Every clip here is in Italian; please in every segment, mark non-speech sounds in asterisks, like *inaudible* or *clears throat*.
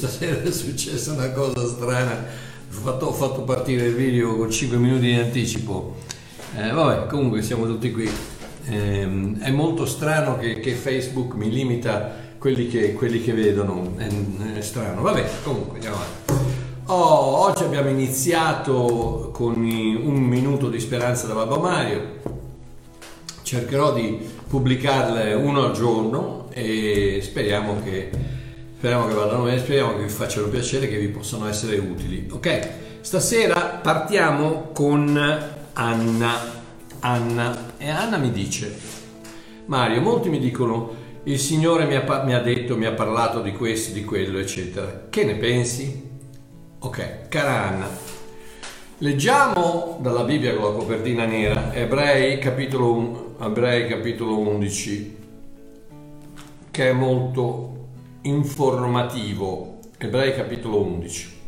Stasera è successa una cosa strana. Ho fatto, ho fatto partire il video con 5 minuti di anticipo. Eh, vabbè, comunque siamo tutti qui. Eh, è molto strano che, che, Facebook mi limita quelli che, quelli che vedono. È, è, strano. Vabbè, comunque andiamo avanti. Oh, oggi abbiamo iniziato con un minuto di speranza da Babbo Mario. Cercherò di pubblicarle uno al giorno e speriamo che, speriamo che vadano bene, speriamo che vi facciano piacere, che vi possano essere utili. Ok, stasera partiamo con Anna. Anna e Anna mi dice, Mario, molti mi dicono il Signore mi ha, mi ha detto, mi ha parlato di questo, di quello, eccetera. Che ne pensi? Ok, cara Anna, leggiamo dalla Bibbia con la copertina nera, Ebrei capitolo 1 Ebrei capitolo 11, che è molto informativo. Ebrei capitolo 11.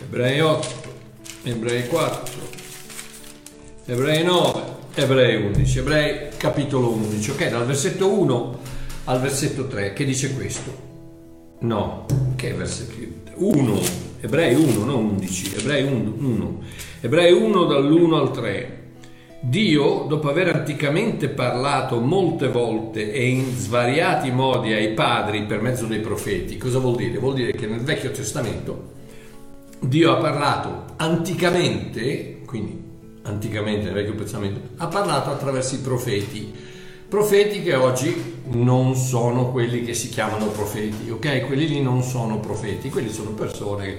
Ebrei 8, Ebrei 4, Ebrei 9, Ebrei 11, Ebrei capitolo 11, ok? Dal versetto 1 al versetto 3 che dice questo. No, che versetto? 1, Ebrei 1, non 11, Ebrei 1, 1. Ebrei 1 dall'1 al 3. Dio, dopo aver anticamente parlato molte volte e in svariati modi ai padri per mezzo dei profeti, cosa vuol dire? Vuol dire che nel Vecchio Testamento Dio ha parlato anticamente, quindi anticamente nel Vecchio Testamento, ha parlato attraverso i profeti Profeti che oggi non sono quelli che si chiamano profeti, ok? Quelli lì non sono profeti, quelli sono persone che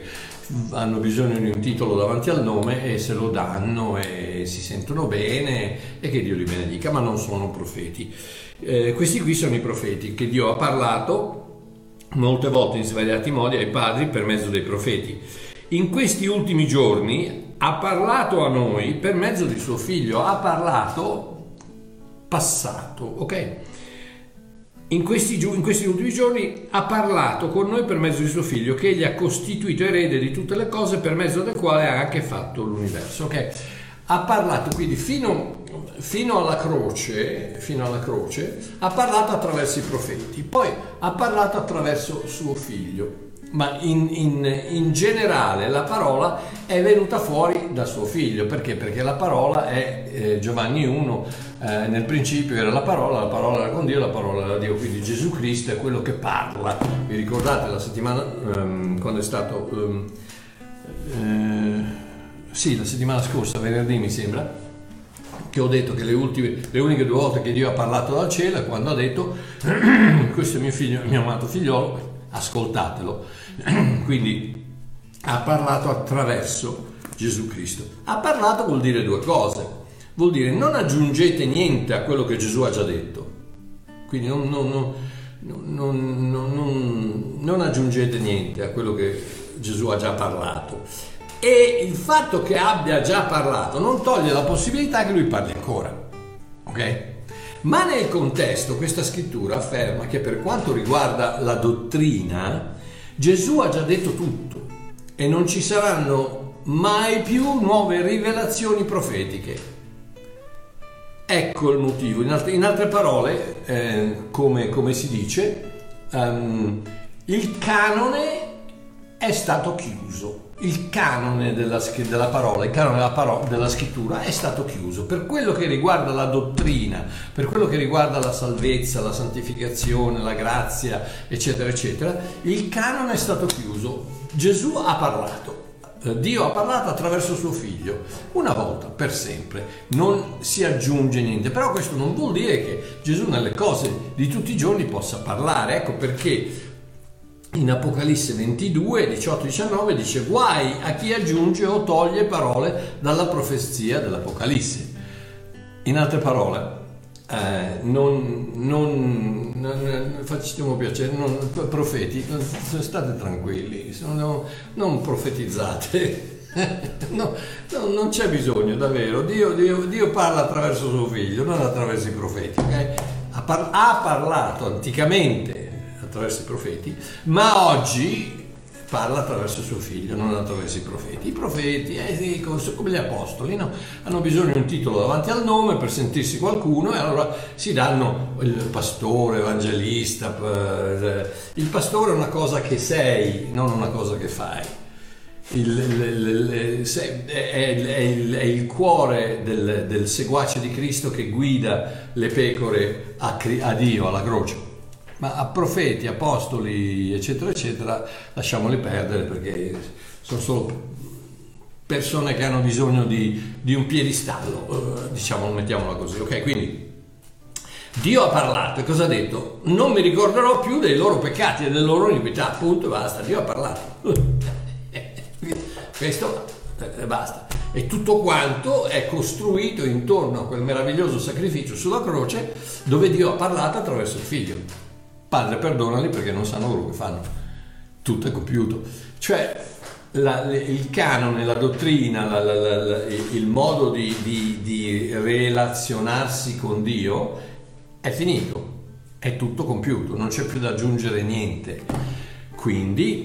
hanno bisogno di un titolo davanti al nome e se lo danno e si sentono bene e che Dio li benedica, ma non sono profeti. Eh, questi qui sono i profeti che Dio ha parlato molte volte in svariati modi ai padri per mezzo dei profeti. In questi ultimi giorni ha parlato a noi per mezzo di suo figlio, ha parlato passato, ok? In questi, in questi, ultimi giorni ha parlato con noi per mezzo di suo figlio che egli ha costituito erede di tutte le cose per mezzo del quale ha anche fatto l'universo. ok? Ha parlato quindi fino, fino, alla croce, fino alla croce, ha parlato attraverso i profeti, poi ha parlato attraverso suo figlio ma in, in, in, generale la parola è venuta fuori da suo figlio. Perché? Perché la parola è eh, Giovanni 1, eh, nel principio era la parola, la parola era con Dio, la parola era Dio, quindi Gesù Cristo è quello che parla. Vi ricordate la settimana um, quando è stato... Um, eh, sì, la settimana scorsa, venerdì mi sembra, che ho detto che le, ultime, le uniche due volte che Dio ha parlato dal cielo è quando ha detto *clears throat* questo è mio figlio, mio amato figliolo, ascoltatelo. *clears throat* Quindi ha parlato attraverso Gesù Cristo. Ha parlato vuol dire due cose. Vuol dire non aggiungete niente a quello che Gesù ha già detto. Quindi non, non, non, non aggiungete niente a quello che Gesù ha già parlato. E il fatto che abbia già parlato non toglie la possibilità che lui parli ancora. Ok? Ma nel contesto questa scrittura afferma che per quanto riguarda la dottrina, Gesù ha già detto tutto e non ci saranno mai più nuove rivelazioni profetiche. Ecco il motivo. In altre, in altre parole, eh, come, come, si dice, um, il canone è stato chiuso il canone della, della parola, il canone della, parola, della, scrittura è stato chiuso. Per quello che riguarda la dottrina, per quello che riguarda la salvezza, la santificazione, la grazia, eccetera, eccetera, il canone è stato chiuso. Gesù ha parlato. Eh, Dio ha parlato attraverso suo figlio, una volta, per sempre, non si aggiunge niente, però questo non vuol dire che Gesù nelle cose di tutti i giorni possa parlare, ecco perché in Apocalisse 22, 18-19 dice guai a chi aggiunge o toglie parole dalla profezia dell'Apocalisse. In altre parole, eh, non, non, non facciamo piacere, non, profeti, state tranquilli, non, non profetizzate. *laughs* No, no, non c'è bisogno davvero, Dio, Dio, Dio, parla attraverso suo figlio, non attraverso i profeti. Okay? Ha, par- ha parlato anticamente attraverso i profeti, ma oggi parla attraverso suo figlio, non attraverso i profeti. I profeti, eh, come gli apostoli, no? hanno bisogno di un titolo davanti al nome per sentirsi qualcuno e allora si danno il pastore, evangelista. Eh, il pastore è una cosa che sei, non una cosa che fai. Il, il, il, è, è, è, il cuore del, del, seguace di Cristo che guida le pecore a, a Dio, alla croce ma a profeti, apostoli, eccetera, eccetera, lasciamoli perdere perché sono solo persone che hanno bisogno di, di un piedistallo, eh, diciamo, mettiamola così, ok? Quindi Dio ha parlato e cosa ha detto? Non mi ricorderò più dei loro peccati e delle loro iniquità, punto e basta, Dio ha parlato. *laughs* Questo eh, basta. E tutto quanto è costruito intorno a quel meraviglioso sacrificio sulla croce dove Dio ha parlato attraverso il figlio. Padre perdonali perché non sanno quello che fanno. Tutto è compiuto. Cioè la, il canone, la dottrina, la, la, il modo di, di, di relazionarsi con Dio è finito, è tutto compiuto, non c'è più da aggiungere niente. Quindi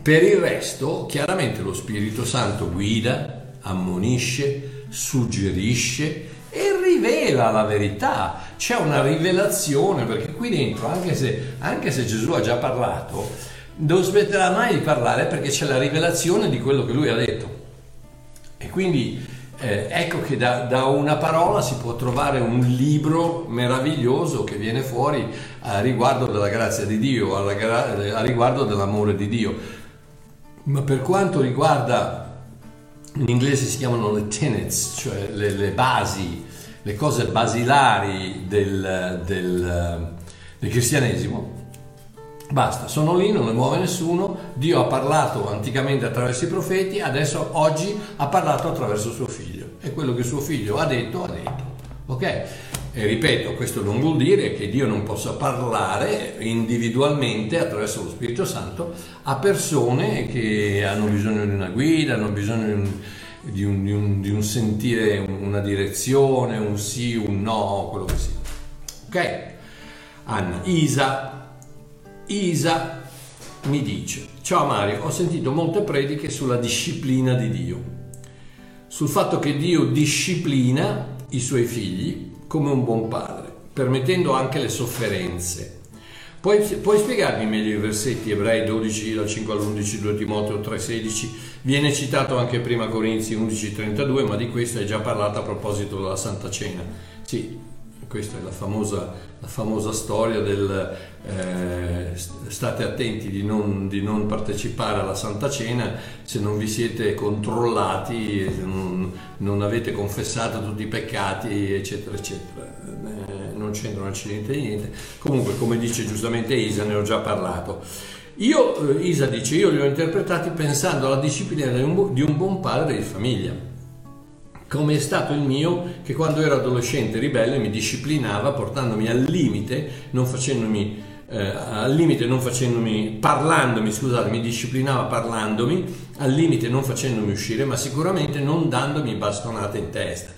per il resto chiaramente lo Spirito Santo guida, ammonisce, suggerisce e rivela la verità, c'è una rivelazione perché qui dentro, anche se, anche se Gesù ha già parlato, non smetterà mai di parlare perché c'è la rivelazione di quello che lui ha detto. E quindi eh, ecco che da, da, una parola si può trovare un libro meraviglioso che viene fuori a riguardo della grazia di Dio, a, riguardo dell'amore di Dio. Ma per quanto riguarda in inglese si chiamano le tenets, cioè le, le basi, le cose basilari del, del, del cristianesimo. Basta, sono lì, non le muove nessuno, Dio ha parlato anticamente attraverso i profeti, adesso oggi ha parlato attraverso suo figlio e quello che suo figlio ha detto, ha detto. Ok? E ripeto, questo non vuol dire che Dio non possa parlare individualmente attraverso lo Spirito Santo a persone che hanno bisogno di una guida, hanno bisogno di un, di un, di un, di un sentire una direzione, un sì, un no, quello che sia. Ok? Anna, Isa, Isa mi dice, ciao Mario, ho sentito molte prediche sulla disciplina di Dio, sul fatto che Dio disciplina i suoi figli come un buon padre, permettendo anche le sofferenze. Puoi, puoi spiegarmi meglio i versetti Ebrei 12, da 5 all'11, 2 Timoteo 3,16? Viene citato anche prima Corinzi 11,32, ma di questo hai già parlato a proposito della Santa Cena. Sì, questa è la famosa, la famosa storia del eh, state attenti di non, di non, partecipare alla Santa Cena se non vi siete controllati, non, non avete confessato tutti i peccati, eccetera, eccetera. Non c'entra niente di niente. Comunque, come dice giustamente Isa, ne ho già parlato. Io, eh, Isa dice, io li ho interpretati pensando alla disciplina di un, di un buon padre di famiglia come è stato il mio che quando ero adolescente ribelle mi disciplinava portandomi al limite, non facendomi eh, al limite non facendomi parlandomi, scusate, mi disciplinava parlandomi, al limite non facendomi uscire, ma sicuramente non dandomi bastonate in testa.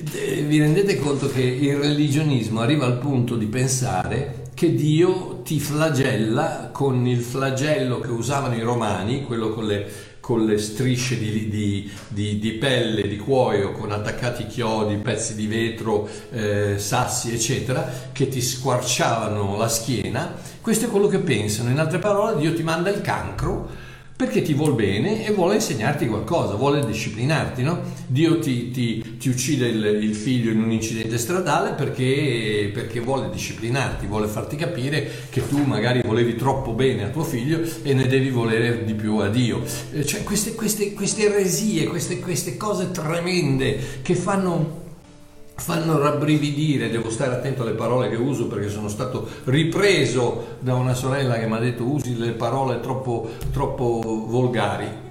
Vi rendete conto che il religionismo arriva al punto di pensare che Dio ti flagella con il flagello che usavano i romani, quello con le con le strisce di, di, di, di, pelle, di cuoio, con attaccati chiodi, pezzi di vetro, eh, sassi, eccetera, che ti squarciavano la schiena. Questo è quello che pensano. In altre parole, Dio ti manda il cancro perché ti vuole bene e vuole insegnarti qualcosa, vuole disciplinarti, no? Dio ti, ti, ti uccide il, il, figlio in un incidente stradale perché, perché, vuole disciplinarti, vuole farti capire che tu magari volevi troppo bene a tuo figlio e ne devi volere di più a Dio. Eh, cioè queste, queste, queste eresie, queste, queste cose tremende che fanno fanno rabbrividire, devo stare attento alle parole che uso perché sono stato ripreso da una sorella che mi ha detto usi le parole troppo, troppo volgari.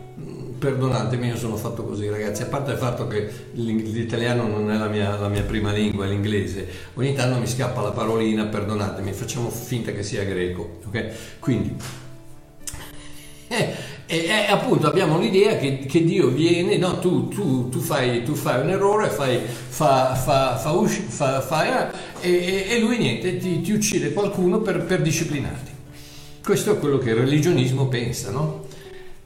Perdonatemi, io sono fatto così ragazzi, a parte il fatto che l'italiano non è la mia, la mia prima lingua, è l'inglese, ogni tanto mi scappa la parolina, perdonatemi, facciamo finta che sia greco, ok? Quindi... Eh, e, e, appunto abbiamo l'idea che, che Dio viene, no, tu, tu, tu, fai, tu, fai, un errore, fai, fa, fa, fa, usci, fa, e, e, lui niente, ti, ti, uccide qualcuno per, per disciplinarti. Questo è quello che il religionismo pensa, no?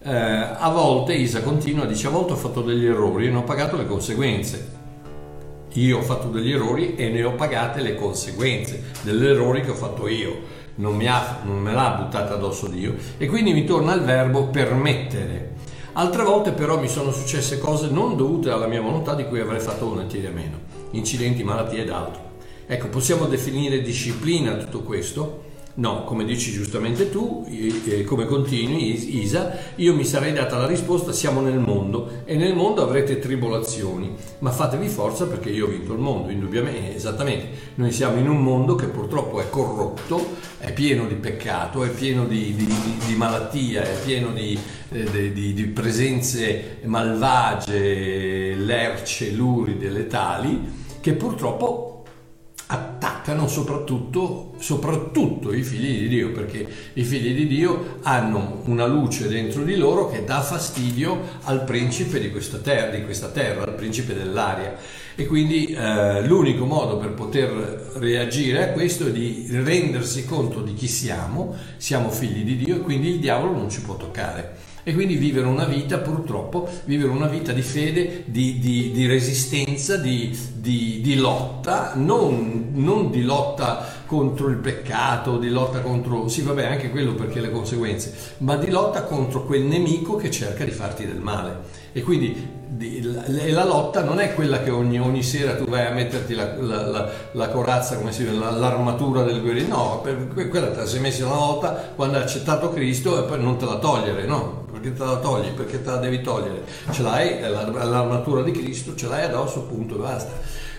Eh, a volte, Isa continua, dice, a volte ho fatto degli errori e ne ho pagato le conseguenze. Io ho fatto degli errori e ne ho pagate le conseguenze degli errori che ho fatto io. Non, ha, non me l'ha buttata addosso Dio. E quindi mi torna il verbo permettere. Altre volte però mi sono successe cose non dovute alla mia volontà di cui avrei fatto volentieri a meno. Incidenti, malattie ed altro. Ecco, possiamo definire disciplina tutto questo? No, come dici giustamente tu, eh, come continui Isa, io mi sarei data la risposta siamo nel mondo e nel mondo avrete tribolazioni, ma fatevi forza perché io ho vinto il mondo, indubbiamente, esattamente. Noi siamo in un mondo che purtroppo è corrotto, è pieno di peccato, è pieno di, di, di, di malattia, è pieno di, eh, di presenze malvagie, lerce, luride, letali, che purtroppo attaccano soprattutto, soprattutto, i figli di Dio, perché i figli di Dio hanno una luce dentro di loro che dà fastidio al principe di questa terra, di questa terra al principe dell'aria. E quindi eh, l'unico modo per poter reagire a questo è di rendersi conto di chi siamo, siamo figli di Dio e quindi il diavolo non ci può toccare e quindi vivere una vita, purtroppo, vivere una vita di fede, di, di, di resistenza, di, di lotta, non, non, di lotta contro il peccato, di lotta contro, sì vabbè anche quello perché le conseguenze, ma di lotta contro quel nemico che cerca di farti del male. E quindi la lotta non è quella che ogni, ogni sera tu vai a metterti la, la, la, la corazza, come si dice, l'armatura del guerriero, no, quella te la sei messa una volta quando hai accettato Cristo e poi non te la togliere, no? Perché te la togli, perché te la devi togliere. Ce l'hai, l'armatura di Cristo, ce l'hai addosso, punto e basta.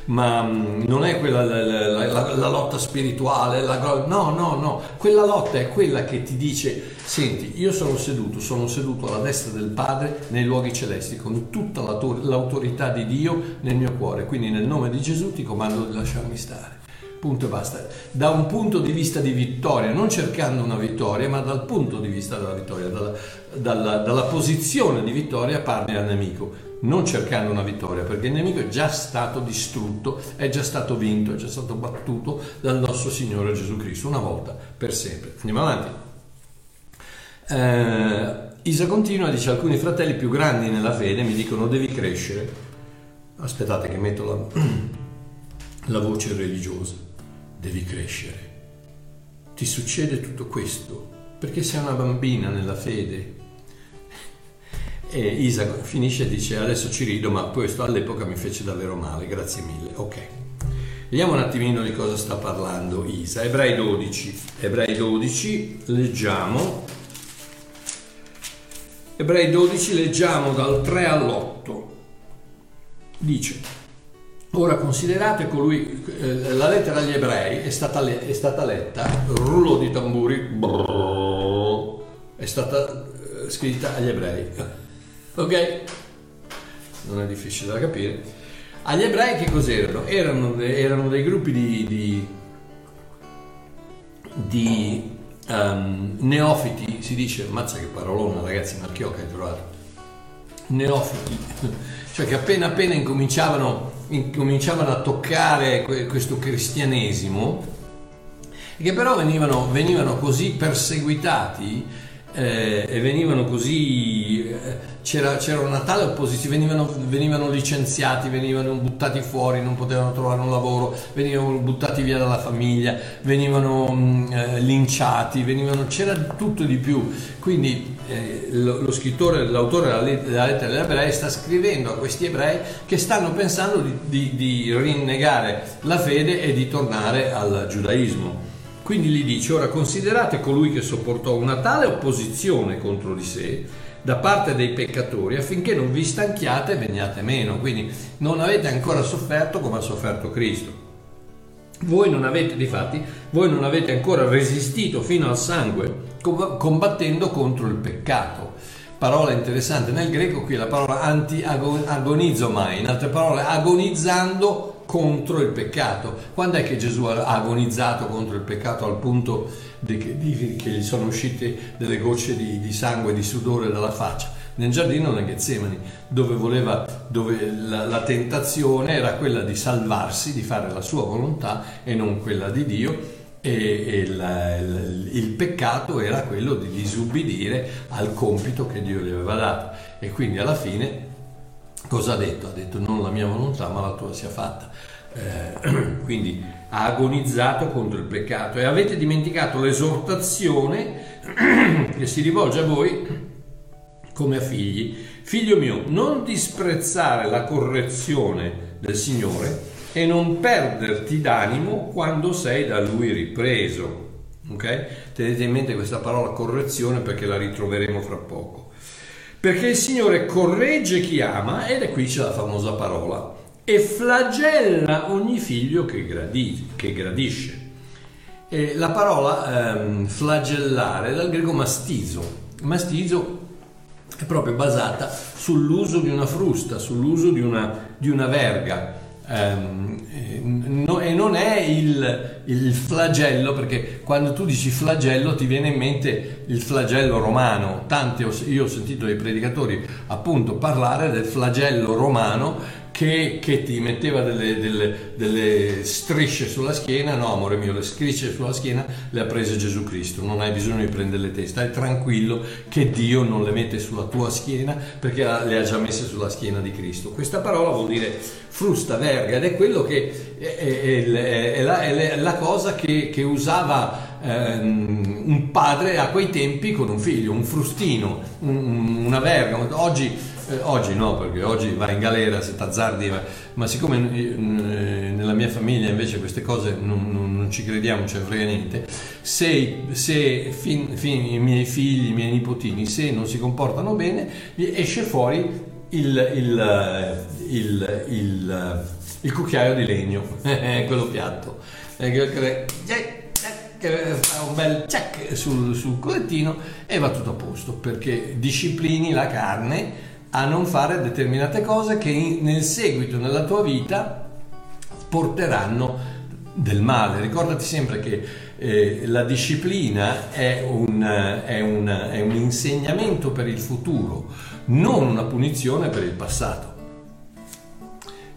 Ma mm, non è quella la, la, la, la lotta spirituale, no, no, no, quella lotta è quella che ti dice, senti, io sono seduto, sono seduto alla destra del Padre nei luoghi celesti, con tutta l'autorità di Dio nel mio cuore, quindi nel nome di Gesù ti comando di lasciarmi stare punto e basta, da un punto di vista di vittoria, non cercando una vittoria, ma dal punto di vista della vittoria, dalla, dalla, dalla posizione di vittoria parli al nemico, non cercando una vittoria, perché il nemico è già stato distrutto, è già stato vinto, è già stato battuto dal nostro Signore Gesù Cristo, una volta per sempre. Andiamo avanti. Eh, Isa continua, dice alcuni fratelli più grandi nella fede mi dicono devi crescere. Aspettate che metto la, la voce religiosa devi crescere. Ti succede tutto questo perché sei una bambina nella fede. E Isa finisce e dice adesso ci rido ma questo all'epoca mi fece davvero male, grazie mille. Ok. Vediamo un attimino di cosa sta parlando Isa. Ebrei 12. Ebrei 12, leggiamo. Ebrei 12 leggiamo dal 3 all'8. Dice Ora considerate colui, eh, la lettera agli ebrei è stata, è stata letta, rullo di tamburi, brrr, è stata eh, scritta agli ebrei. Ok? Non è difficile da capire. Agli ebrei che cos'erano? Erano, erano dei gruppi di, di, di um, neofiti, si dice, mazza che parolona ragazzi, Marchiocca hai trovato. Neofiti, *laughs* cioè che appena appena incominciavano incominciavano a toccare questo cristianesimo, che però venivano, venivano così perseguitati eh, e venivano così, c'era, c'era, una tale opposizione, venivano, venivano, licenziati, venivano buttati fuori, non potevano trovare un lavoro, venivano buttati via dalla famiglia, venivano mh, eh, linciati, venivano, c'era tutto di più. Quindi eh, lo, lo, scrittore, l'autore della lettera degli ebrei sta scrivendo a questi ebrei che stanno pensando di, di, di rinnegare la fede e di tornare al giudaismo. Quindi gli dice, ora considerate colui che sopportò una tale opposizione contro di sé da parte dei peccatori affinché non vi stanchiate e veniate meno. Quindi non avete ancora sofferto come ha sofferto Cristo. Voi non avete, difatti, voi non avete ancora resistito fino al sangue combattendo contro il peccato. Parola interessante, nel greco qui la parola anti-agonizzo mai, in altre parole agonizzando contro il peccato. Quando è che Gesù ha agonizzato contro il peccato al punto di che, di, che gli sono uscite delle gocce di, di, sangue di sudore dalla faccia? Nel giardino del Getsemani, dove, voleva, dove la, la tentazione era quella di salvarsi, di fare la sua volontà e non quella di Dio e, e la, il, il, peccato era quello di disubbidire al compito che Dio gli aveva dato e quindi alla fine cosa ha detto? Ha detto non la mia volontà ma la tua sia fatta. Eh, *clears throat* quindi ha agonizzato contro il peccato e avete dimenticato l'esortazione *clears throat* che si rivolge a voi come a figli. Figlio mio, non disprezzare la correzione del Signore e non perderti d'animo quando sei da Lui ripreso. Ok? Tenete in mente questa parola correzione perché la ritroveremo fra poco. Perché il Signore corregge chi ama, ed è qui c'è la famosa parola, e flagella ogni figlio che, gradi, che gradisce. E la parola ehm, flagellare dal greco mastizo. Mastizo è proprio basata sull'uso di una frusta, sull'uso di una, di una verga. Um, no, e non è il, il, flagello, perché quando tu dici flagello ti viene in mente il flagello romano. Tanti, io ho sentito dei predicatori appunto parlare del flagello romano che, che ti metteva delle, delle, delle, strisce sulla schiena, no amore mio, le strisce sulla schiena le ha prese Gesù Cristo, non hai bisogno di prendere te, stai tranquillo che Dio non le mette sulla tua schiena perché le ha già messe sulla schiena di Cristo. Questa parola vuol dire frusta, verga ed è quello che è, è, è, è la, la, cosa che, che usava ehm, un padre a quei tempi con un figlio, un frustino, un, una verga. Oggi eh, oggi no, perché oggi vai in galera se t'azzardi, ma siccome eh, nella mia famiglia invece queste cose non, non, non ci crediamo, non ne frega niente, se, se fin, fin, i miei figli, i miei nipotini, se non si comportano bene, esce fuori il, il, il, il, il cucchiaio di legno, *laughs* quello piatto. Che fa un bel check sul, sul collettino e va tutto a posto perché disciplini la carne a non fare determinate cose che in, nel seguito nella tua vita porteranno del male. Ricordati sempre che eh, la disciplina è un, è, un, è un insegnamento per il futuro, non una punizione per il passato.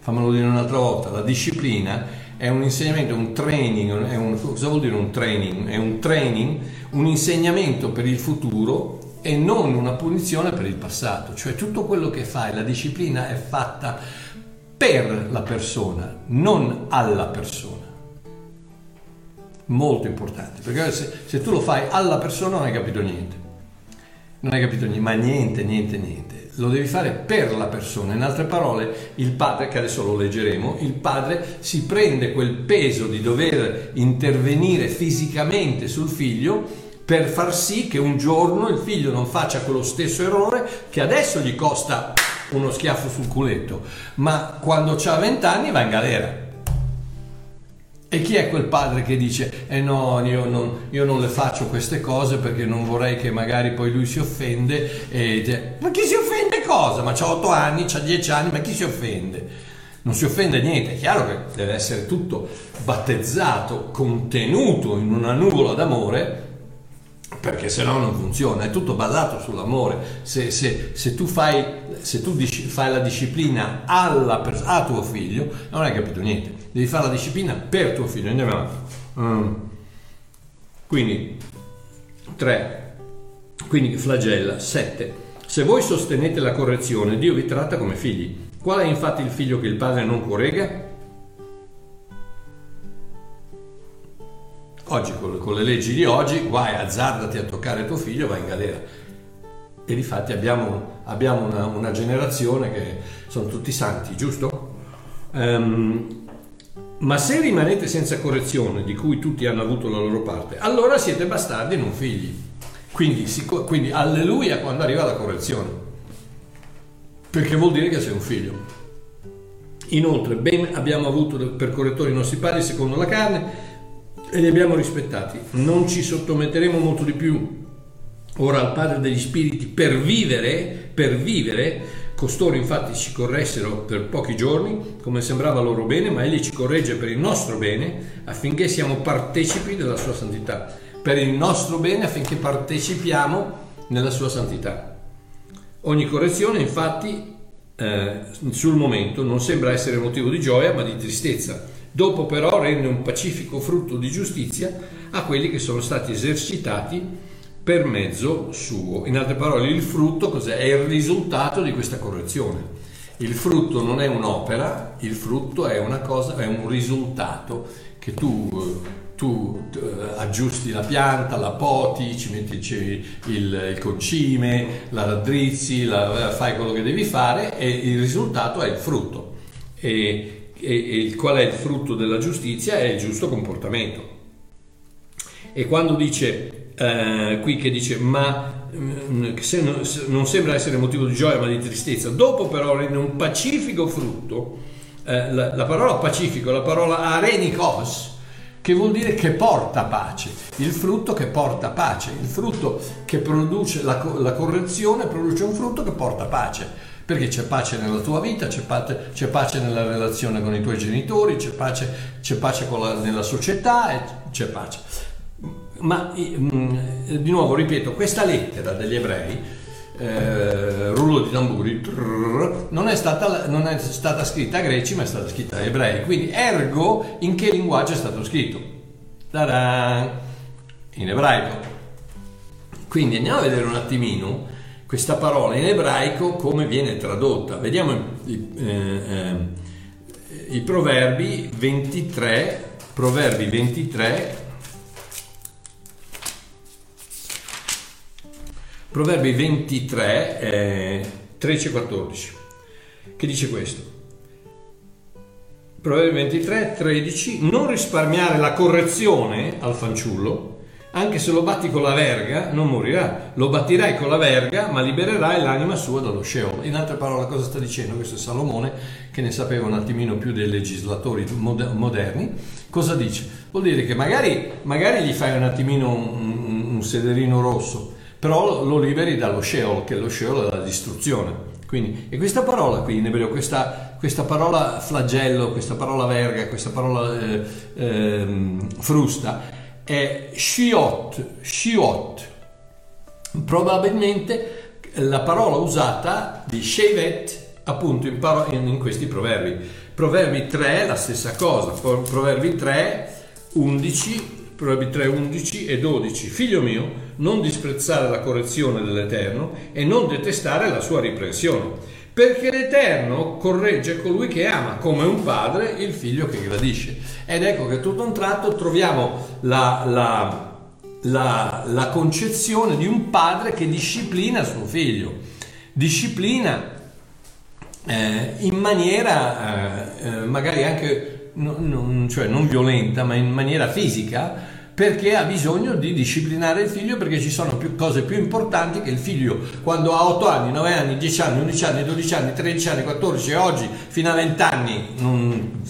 Fammelo dire un'altra volta, la disciplina è un insegnamento, un training, è un, cosa vuol dire un training? È un training, un insegnamento per il futuro e non una punizione per il passato, cioè tutto quello che fai, la disciplina è fatta per la persona, non alla persona. Molto importante, perché se, se tu lo fai alla persona non hai capito niente, non hai capito niente, ma niente, niente, niente. Lo devi fare per la persona. In altre parole, il padre, che adesso lo leggeremo, il padre si prende quel peso di dover intervenire fisicamente sul figlio per far sì che un giorno il figlio non faccia quello stesso errore che adesso gli costa uno schiaffo sul culetto, ma quando ha 20 anni va in galera. E chi è quel padre che dice, eh no, io non, io non, le faccio queste cose perché non vorrei che magari poi lui si offende e ma chi si offende cosa? Ma ha 8 anni, ha 10 anni, ma chi si offende? Non si offende niente, è chiaro che deve essere tutto battezzato, contenuto in una nuvola d'amore perché se no non funziona, è tutto basato sull'amore. Se, se, se tu, fai, se tu fai la disciplina alla, a tuo figlio, non hai capito niente, devi fare la disciplina per tuo figlio. Andiamo avanti. Mm. Quindi, 3. Quindi flagella. 7. Se voi sostenete la correzione, Dio vi tratta come figli. Qual è infatti il figlio che il padre non corregga? Oggi con, le leggi di oggi, guai, azzardati a toccare tuo figlio, vai in galera. E difatti abbiamo, abbiamo una, una, generazione che sono tutti santi, giusto? Um, ma se rimanete senza correzione, di cui tutti hanno avuto la loro parte, allora siete bastardi non figli. Quindi, quindi alleluia quando arriva la correzione, perché vuol dire che sei un figlio. Inoltre, ben abbiamo avuto per correttori i nostri padri secondo la carne, e li abbiamo rispettati. Non ci sottometteremo molto di più ora al Padre degli Spiriti per vivere, per vivere. Costoro infatti ci corressero per pochi giorni, come sembrava loro bene, ma Egli ci corregge per il nostro bene affinché siamo partecipi della sua santità. Per il nostro bene affinché partecipiamo nella sua santità. Ogni correzione infatti eh, sul momento non sembra essere motivo di gioia ma di tristezza Dopo però rende un pacifico frutto di giustizia a quelli che sono stati esercitati per mezzo suo. In altre parole, il frutto cos'è? È il risultato di questa correzione. Il frutto non è un'opera, il frutto è cosa, è un risultato che tu, tu uh, aggiusti la pianta, la poti, ci metti il, il concime, la raddrizzi, la, fai quello che devi fare e il risultato è il frutto. E, e, e qual è il frutto della giustizia? È il giusto comportamento. E quando dice eh, qui che dice ma mm, se non, se non, sembra essere motivo di gioia ma di tristezza, dopo però rende un pacifico frutto, eh, la, la, parola pacifico, la parola arenikos, che vuol dire che porta pace, il frutto che porta pace, il frutto che produce la, la correzione produce un frutto che porta pace. Perché c'è pace nella tua vita, c'è pace, c'è pace nella relazione con i tuoi genitori, c'è pace, c'è pace la, nella società c'è pace. Ma mm, di nuovo ripeto, questa lettera degli ebrei, eh, rullo di tamburi, trrr, non, è stata, non è stata scritta a greci ma è stata scritta a ebrei. Quindi ergo in che linguaggio è stato scritto? Ta-da! In ebraico. Quindi andiamo a vedere un attimino questa parola in ebraico come viene tradotta. Vediamo i, eh, eh, i proverbi 23, proverbi 23, proverbi 23, eh, 13 e 14, che dice questo. Proverbi 23, 13, non risparmiare la correzione al fanciullo, anche se lo batti con la verga non morirà, lo battirai con la verga ma libererai l'anima sua dallo Sheol. In altre parole cosa sta dicendo? Questo è Salomone che ne sapeva un attimino più dei legislatori moderni. Cosa dice? Vuol dire che magari, magari gli fai un attimino un, un sederino rosso, però lo liberi dallo Sheol, che lo Sheol è la distruzione. Quindi, e questa parola qui in ebreo, questa, questa, parola flagello, questa parola verga, questa parola eh, eh, frusta, è shiot, shiot. Probabilmente la parola usata di shevet appunto in, paro- in questi proverbi. Proverbi 3 la stessa cosa, proverbi 3, 11, proverbi 3, 11 e 12. Figlio mio, non disprezzare la correzione dell'Eterno e non detestare la sua riprensione perché l'Eterno corregge colui che ama come un padre il figlio che gradisce. Ed ecco che tutto un tratto troviamo la, la, la, la concezione di un padre che disciplina suo figlio, disciplina eh, in maniera eh, eh magari anche non, non, cioè non violenta, ma in maniera fisica perché ha bisogno di disciplinare il figlio perché ci sono più cose più importanti che il figlio. Quando ha 8 anni, 9 anni, 10 anni, 11 anni, 12 anni, 13 anni, 14 e oggi fino a 20 anni non,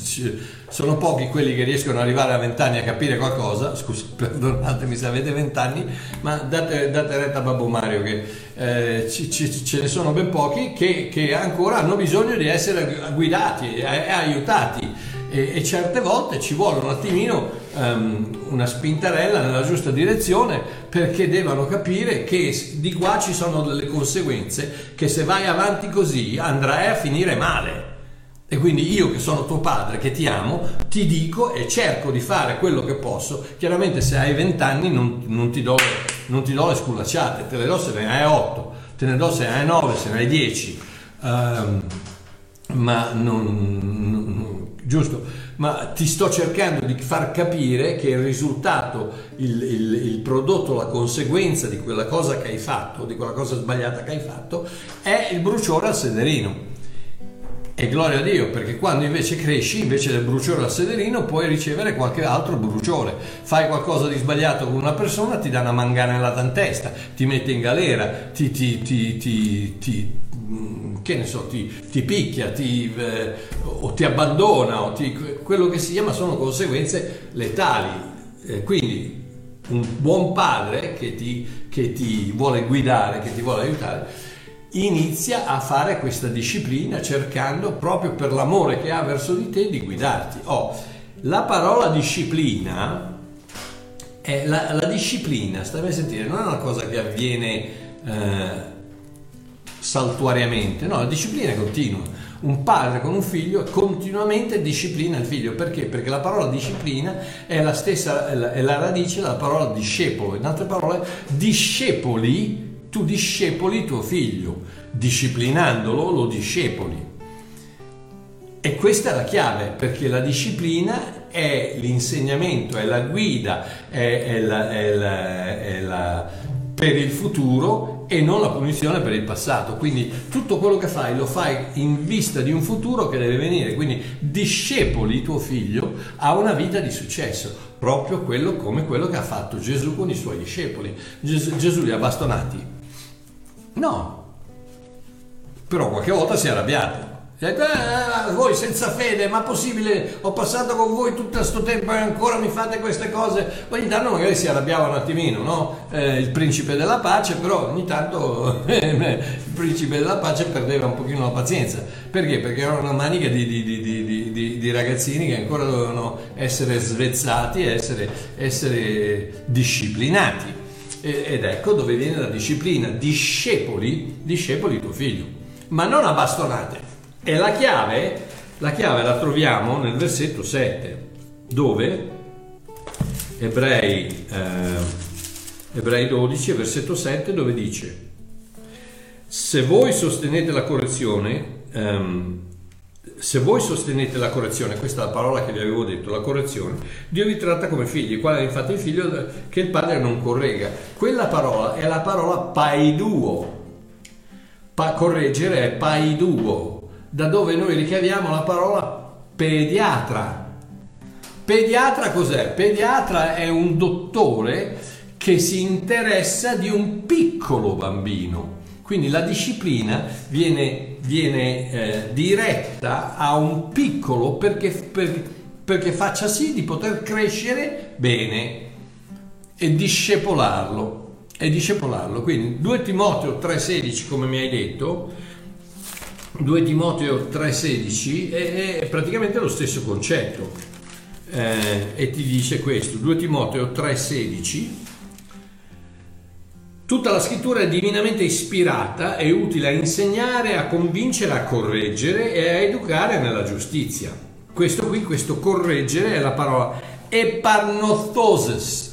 sono pochi quelli che riescono ad arrivare a 20 anni a capire qualcosa, scusa, *laughs* perdonatemi se avete 20 anni, ma date, date retta a Babbo Mario che eh, ci, ci, ce ne sono ben pochi che, che, ancora hanno bisogno di essere guidati e aiutati. E certe volte ci vuole un attimino um, una spintarella nella giusta direzione perché devono capire che di qua ci sono delle conseguenze che se vai avanti così andrai a finire male. E quindi io che sono tuo padre, che ti amo, ti dico e cerco di fare quello che posso. Chiaramente se hai 20 anni non, non, ti, do, non ti do le sculacciate, te le do se ne hai 8, te ne do se ne hai 9, se ne hai 10. Um, ehm, ma non, non, giusto? Ma ti sto cercando di far capire che il risultato, il, il, il, prodotto, la conseguenza di quella cosa che hai fatto, di quella cosa sbagliata che hai fatto, è il bruciore al sederino. E gloria a Dio, perché quando invece cresci, invece del bruciore al sederino, puoi ricevere qualche altro bruciore. Fai qualcosa di sbagliato con una persona, ti dà una manganellata in testa, ti mette in galera, ti, ti, ti, ti che ne so, ti, ti picchia ti, eh, o ti abbandona, o ti, quello che sia, ma sono conseguenze letali. Eh, quindi un buon padre che ti, che ti vuole guidare, che ti vuole aiutare, inizia a fare questa disciplina cercando proprio per l'amore che ha verso di te di guidarti. Oh, la parola disciplina, la, la disciplina, stai a sentire, non è una cosa che avviene... Eh, saltuariamente, no, la disciplina è continua. Un padre con un figlio continuamente disciplina il figlio, perché? Perché la parola disciplina è la stessa, è la, è la radice della parola discepolo, in altre parole, discepoli, tu discepoli tuo figlio, disciplinandolo lo discepoli. E questa è la chiave, perché la disciplina è l'insegnamento, è la guida, è, è, la, la, la, per il futuro e non la punizione per il passato. Quindi tutto quello che fai lo fai in vista di un futuro che deve venire. Quindi discepoli tuo figlio a una vita di successo, proprio quello come quello che ha fatto Gesù con i suoi discepoli. Gesù, Gesù li ha bastonati? No, però qualche volta si è arrabbiato voi senza fede, ma possibile? Ho passato con voi tutto questo tempo e ancora mi fate queste cose. Ogni tanto magari si arrabbiava un attimino, no? Eh, il principe della pace, però ogni tanto *laughs* eh, il principe della pace perdeva un pochino la pazienza. Perché? Perché era una manica di, di, di, di ragazzini che ancora dovevano essere svezzati e essere, essere disciplinati. Ed ecco dove viene la disciplina. Discepoli, discepoli tuo figlio, ma non a bastonate e la chiave, la chiave la troviamo nel versetto 7, dove Ebrei, eh, Ebrei 12, versetto 7, dove dice, se voi sostenete la correzione, ehm, se voi sostenete la correzione, questa è la parola che vi avevo detto, la correzione, Dio vi tratta come figli, qual è infatti il figlio che il padre non corregga. Quella parola è la parola paiduo. Pa- correggere è paiduo, da dove noi ricaviamo la parola pediatra. Pediatra cos'è? Pediatra è un dottore che si interessa di un piccolo bambino. Quindi la disciplina viene, viene eh, diretta a un piccolo perché, per, perché faccia sì di poter crescere bene e discepolarlo. E discepolarlo. Quindi 2 Timoteo 3,16, come mi hai detto, 2 Timoteo 3,16 è, è, praticamente lo stesso concetto. Eh, e ti dice questo, 2 Timoteo 3,16 Tutta la scrittura è divinamente ispirata e utile a insegnare, a convincere, a correggere e a educare nella giustizia. Questo qui, questo correggere è la parola eparnothoses,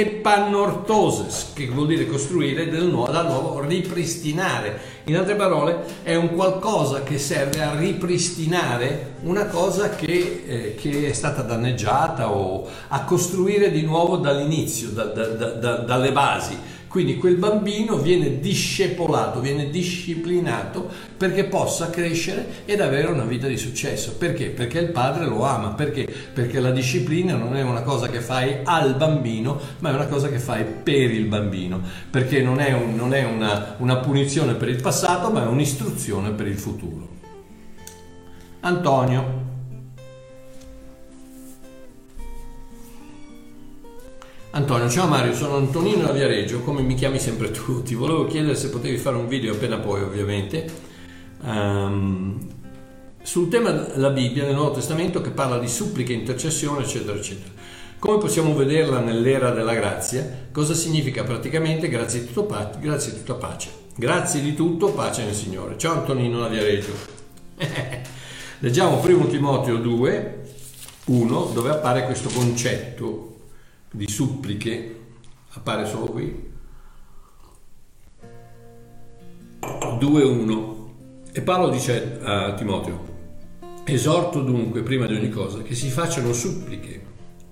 epanortoses, che vuol dire costruire del nuovo, da nuovo, ripristinare. In altre parole, è un qualcosa che serve a ripristinare una cosa che, eh, che è stata danneggiata o a costruire di nuovo dall'inizio, da, da, da, dalle basi quindi quel bambino viene discepolato, viene disciplinato perché possa crescere ed avere una vita di successo. Perché? Perché il padre lo ama. Perché? Perché la disciplina non è una cosa che fai al bambino, ma è una cosa che fai per il bambino. Perché non è, un, non è una, una punizione per il passato, ma è un'istruzione per il futuro. Antonio. Antonio, ciao Mario, sono Antonino da Viareggio, come mi chiami sempre tu. *laughs* Ti volevo chiedere se potevi fare un video appena poi, ovviamente, um, sul tema della Bibbia nel Nuovo Testamento che parla di suppliche, intercessione, eccetera, eccetera. Come possiamo vederla nell'era della grazia? Cosa significa praticamente grazie di tutto, grazie di tutta pace? Grazie di tutto, pace nel Signore. Ciao Antonino da Viareggio. *laughs* Leggiamo 1 Timoteo 2, 1, dove appare questo concetto di suppliche appare solo qui. 2.1 e Paolo dice a Timoteo esorto dunque prima di ogni cosa che si facciano suppliche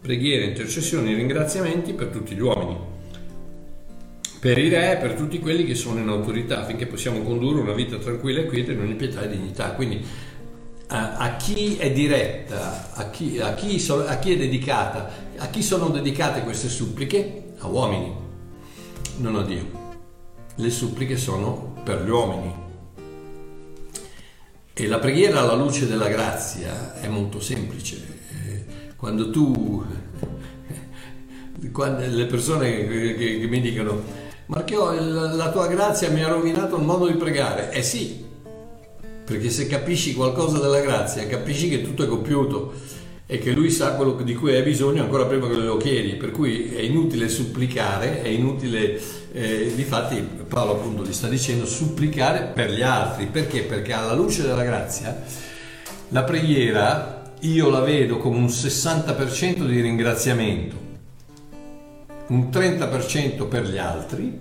preghiere, intercessioni e ringraziamenti per tutti gli uomini per i re e per tutti quelli che sono in autorità affinché possiamo condurre una vita tranquilla e quieta in ogni pietà e dignità. Quindi a, a chi è diretta, a chi, a, chi a chi è dedicata, a chi sono dedicate queste suppliche? A uomini, non a Dio. Le suppliche sono per gli uomini. E la preghiera alla luce della grazia è molto semplice. Eh, quando tu, quando le persone che mi dicono, Marchio, la tua grazia mi ha rovinato il modo di pregare. Eh sì, perché se capisci qualcosa della grazia, capisci che tutto è compiuto e che lui sa quello di cui hai bisogno ancora prima che lo chiedi, per cui è inutile supplicare, è inutile, eh, difatti Paolo appunto gli sta dicendo supplicare per gli altri, perché? Perché alla luce della grazia la preghiera io la vedo come un 60% di ringraziamento, un 30% per gli altri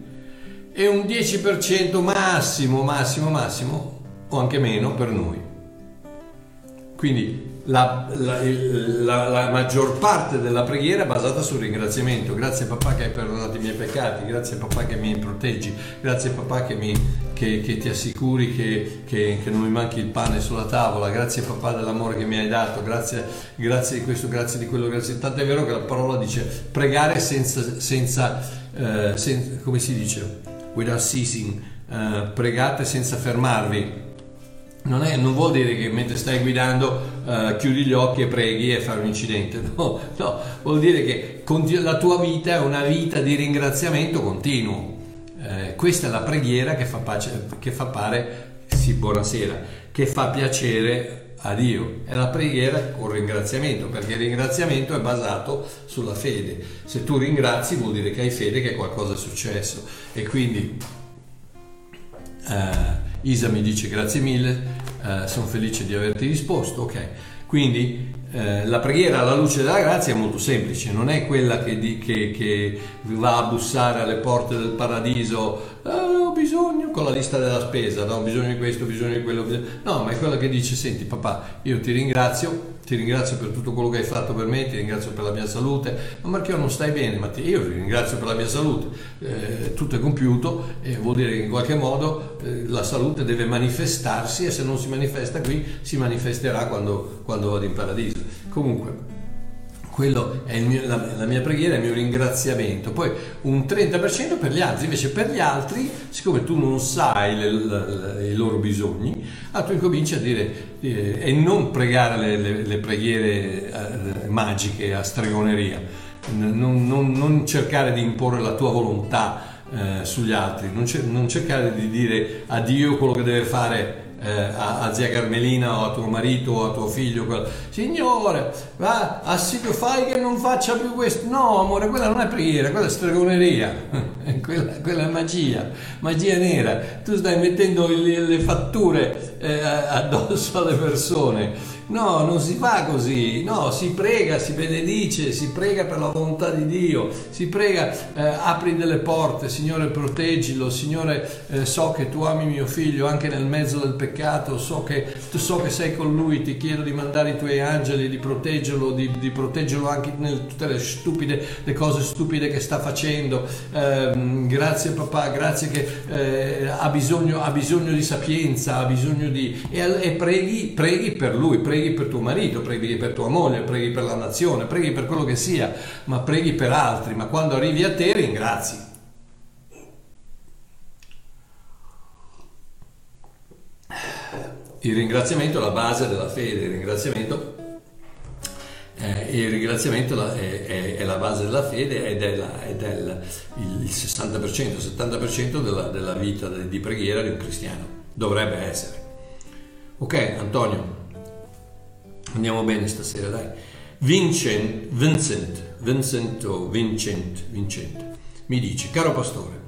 e un 10% massimo, massimo, massimo o anche meno per noi. Quindi la, la, la, la, maggior parte della preghiera è basata sul ringraziamento. Grazie papà che hai perdonato i miei peccati, grazie papà che mi proteggi, grazie papà che, mi, che, che ti assicuri che, che, non mi manchi il pane sulla tavola, grazie papà dell'amore che mi hai dato, grazie, grazie di questo, grazie di quello, grazie. Tanto è vero che la parola dice pregare senza, senza, eh, senza come si dice? Without ceasing, eh, pregate senza fermarvi non, è, non, vuol dire che mentre stai guidando uh, chiudi gli occhi e preghi e fai un incidente, *laughs* no, no, vuol dire che la tua vita è una vita di ringraziamento continuo. Eh, questa è la preghiera che fa, pace, che fa pare, sì, buonasera, che fa piacere a Dio. È la preghiera con ringraziamento, perché il ringraziamento è basato sulla fede. Se tu ringrazi vuol dire che hai fede che qualcosa è successo e quindi... Uh, Isa mi dice grazie mille, eh, sono felice di averti risposto, ok. Quindi eh, la preghiera alla luce della grazia è molto semplice, non è quella che, di, che, che va a bussare alle porte del paradiso, ah, bisogno. Con la lista della spesa, no, bisogno di questo, bisogno di quello, bisogno... no, ma è quella che dice, senti papà, io ti ringrazio, ti ringrazio per tutto quello che hai fatto per me, ti ringrazio per la mia salute, ma Marchio non stai bene, ma ti, io ti ringrazio per la mia salute, eh, tutto è compiuto, eh, vuol dire che in qualche modo eh, la salute deve manifestarsi e se non si manifesta qui si manifesterà quando, quando vado in paradiso. Comunque, quello è mio, la, la, mia preghiera, il mio ringraziamento. Poi un 30% per gli altri, invece per gli altri, siccome tu non sai le, le, i loro bisogni, ah, tu incominci a dire eh, e non pregare le, le preghiere eh, magiche a stregoneria, non, non, non, cercare di imporre la tua volontà eh, sugli altri, non, non cercare di dire a Dio quello che deve fare eh, a, a, zia Carmelina o a tuo marito o a tuo figlio, quello. signore, va, assidio fai che non faccia più questo. No, amore, quella non è preghiera, quella è stregoneria, *laughs* quella, quella, è magia, magia nera. Tu stai mettendo le, le fatture eh, addosso alle persone No, non si fa così, no, si prega, si benedice, si prega per la volontà di Dio, si prega, eh, apri delle porte, Signore proteggilo, Signore eh, so che tu ami mio figlio anche nel mezzo del peccato, so che, so che sei con lui, ti chiedo di mandare i tuoi angeli, di proteggerlo, di, di proteggerlo anche nelle tutte le stupide, le cose stupide che sta facendo. Eh, grazie papà, grazie che eh, ha bisogno, ha, bisogno, di sapienza, ha bisogno di... e, e preghi, preghi per lui, preghi preghi per tuo marito, preghi per tua moglie, preghi per la nazione, preghi per quello che sia, ma preghi per altri, ma quando arrivi a te ringrazi. Il ringraziamento è la base della fede, il ringraziamento, eh, il ringraziamento è, è, è, la base della fede ed è, la, ed è il, il 60%, 70% della, della vita di preghiera di un cristiano. Dovrebbe essere. Ok, Antonio. Andiamo bene stasera, dai. Vincent, Vincent, Vincent o Vincent, Vincent, mi dice, caro pastore,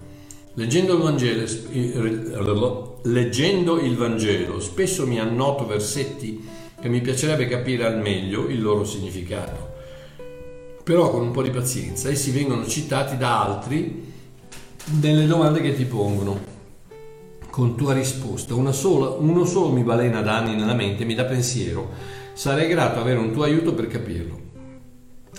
leggendo il Vangelo, leggendo il Vangelo spesso mi annoto versetti che mi piacerebbe capire al meglio il loro significato. Però con un po' di pazienza essi vengono citati da altri nelle domande che ti pongono. Con tua risposta, sola, uno solo mi balena da anni nella mente, mi dà pensiero Sarei grato avere un tuo aiuto per capirlo.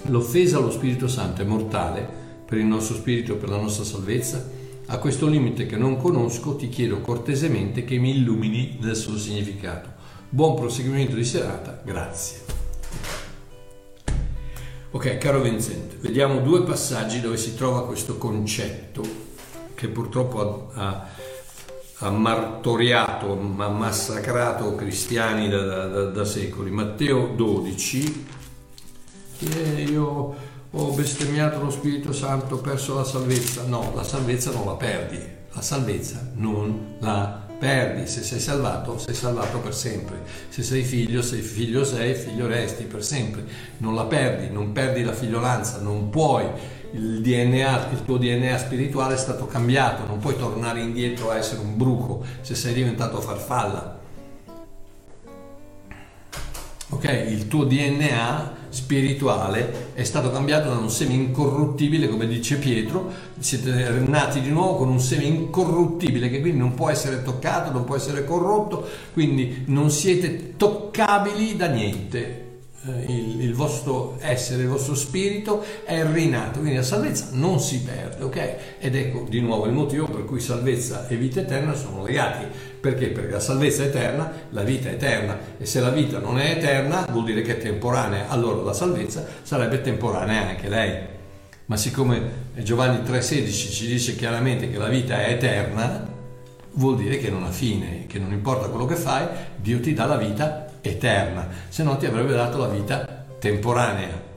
L'offesa allo Spirito Santo è mortale per il nostro spirito, per la nostra salvezza. A questo limite che non conosco ti chiedo cortesemente che mi illumini del suo significato. Buon proseguimento di serata, grazie. Ok, caro Vincent, vediamo due passaggi dove si trova questo concetto che purtroppo ha, ha ha martoriato, ha massacrato cristiani da, da, da secoli. Matteo 12, eh, io ho bestemmiato lo Spirito Santo, ho perso la salvezza. No, la salvezza non la perdi, la salvezza non la perdi, se sei salvato, sei salvato per sempre. Se sei figlio, sei figlio sei, figlio resti per sempre. Non la perdi, non perdi la figliolanza, non puoi. Il, DNA, il tuo DNA spirituale è stato cambiato, non puoi tornare indietro a essere un bruco se sei diventato farfalla. Ok, il tuo DNA spirituale è stato cambiato da un seme incorruttibile, come dice Pietro, siete nati di nuovo con un seme incorruttibile che quindi non può essere toccato, non può essere corrotto, quindi non siete toccabili da niente. Eh, il, il, vostro essere, il vostro spirito è rinato, quindi la salvezza non si perde, ok? Ed ecco di nuovo il motivo per cui salvezza e vita eterna sono legati. Perché? Perché la salvezza è eterna, la vita è eterna e se la vita non è eterna vuol dire che è temporanea, allora la salvezza sarebbe temporanea anche lei. Ma siccome Giovanni 3,16 ci dice chiaramente che la vita è eterna, vuol dire che non ha fine, che non importa quello che fai, Dio ti dà la vita eterna, se no ti avrebbe dato la vita temporanea.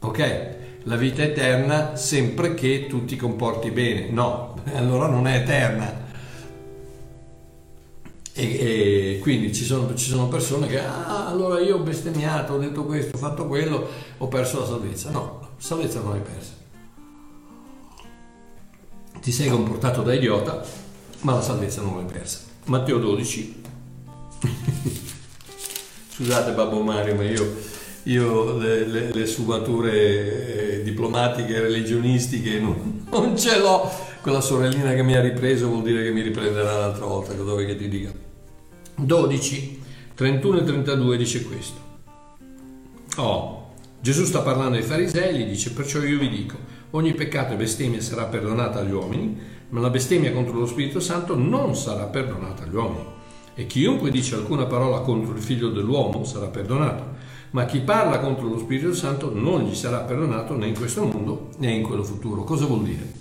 Ok? La vita eterna sempre che tu ti comporti bene. No, *laughs* allora non è eterna. E, e quindi ci sono, ci sono, persone che, ah, allora io ho bestemmiato, ho detto questo, ho fatto quello, ho perso la salvezza. No, la salvezza non l'hai persa. Ti sei comportato da idiota, ma la salvezza non l'hai persa. Matteo 12, *laughs* Scusate Babbo Mario, ma io, io le, le, le, sfumature eh, diplomatiche e religionistiche non, *laughs* non, ce l'ho. Quella sorellina che mi ha ripreso vuol dire che mi riprenderà l'altra volta, cosa vuoi che ti dica? 12, 31 e 32 dice questo. Oh, Gesù sta parlando ai farisei, gli dice, perciò io vi dico, ogni peccato e bestemmia sarà perdonata agli uomini, ma la bestemmia contro lo Spirito Santo non sarà perdonata agli uomini e chiunque dice alcuna parola contro il figlio dell'uomo sarà perdonato, ma chi parla contro lo Spirito Santo non gli sarà perdonato né in questo mondo né in quello futuro. Cosa vuol dire?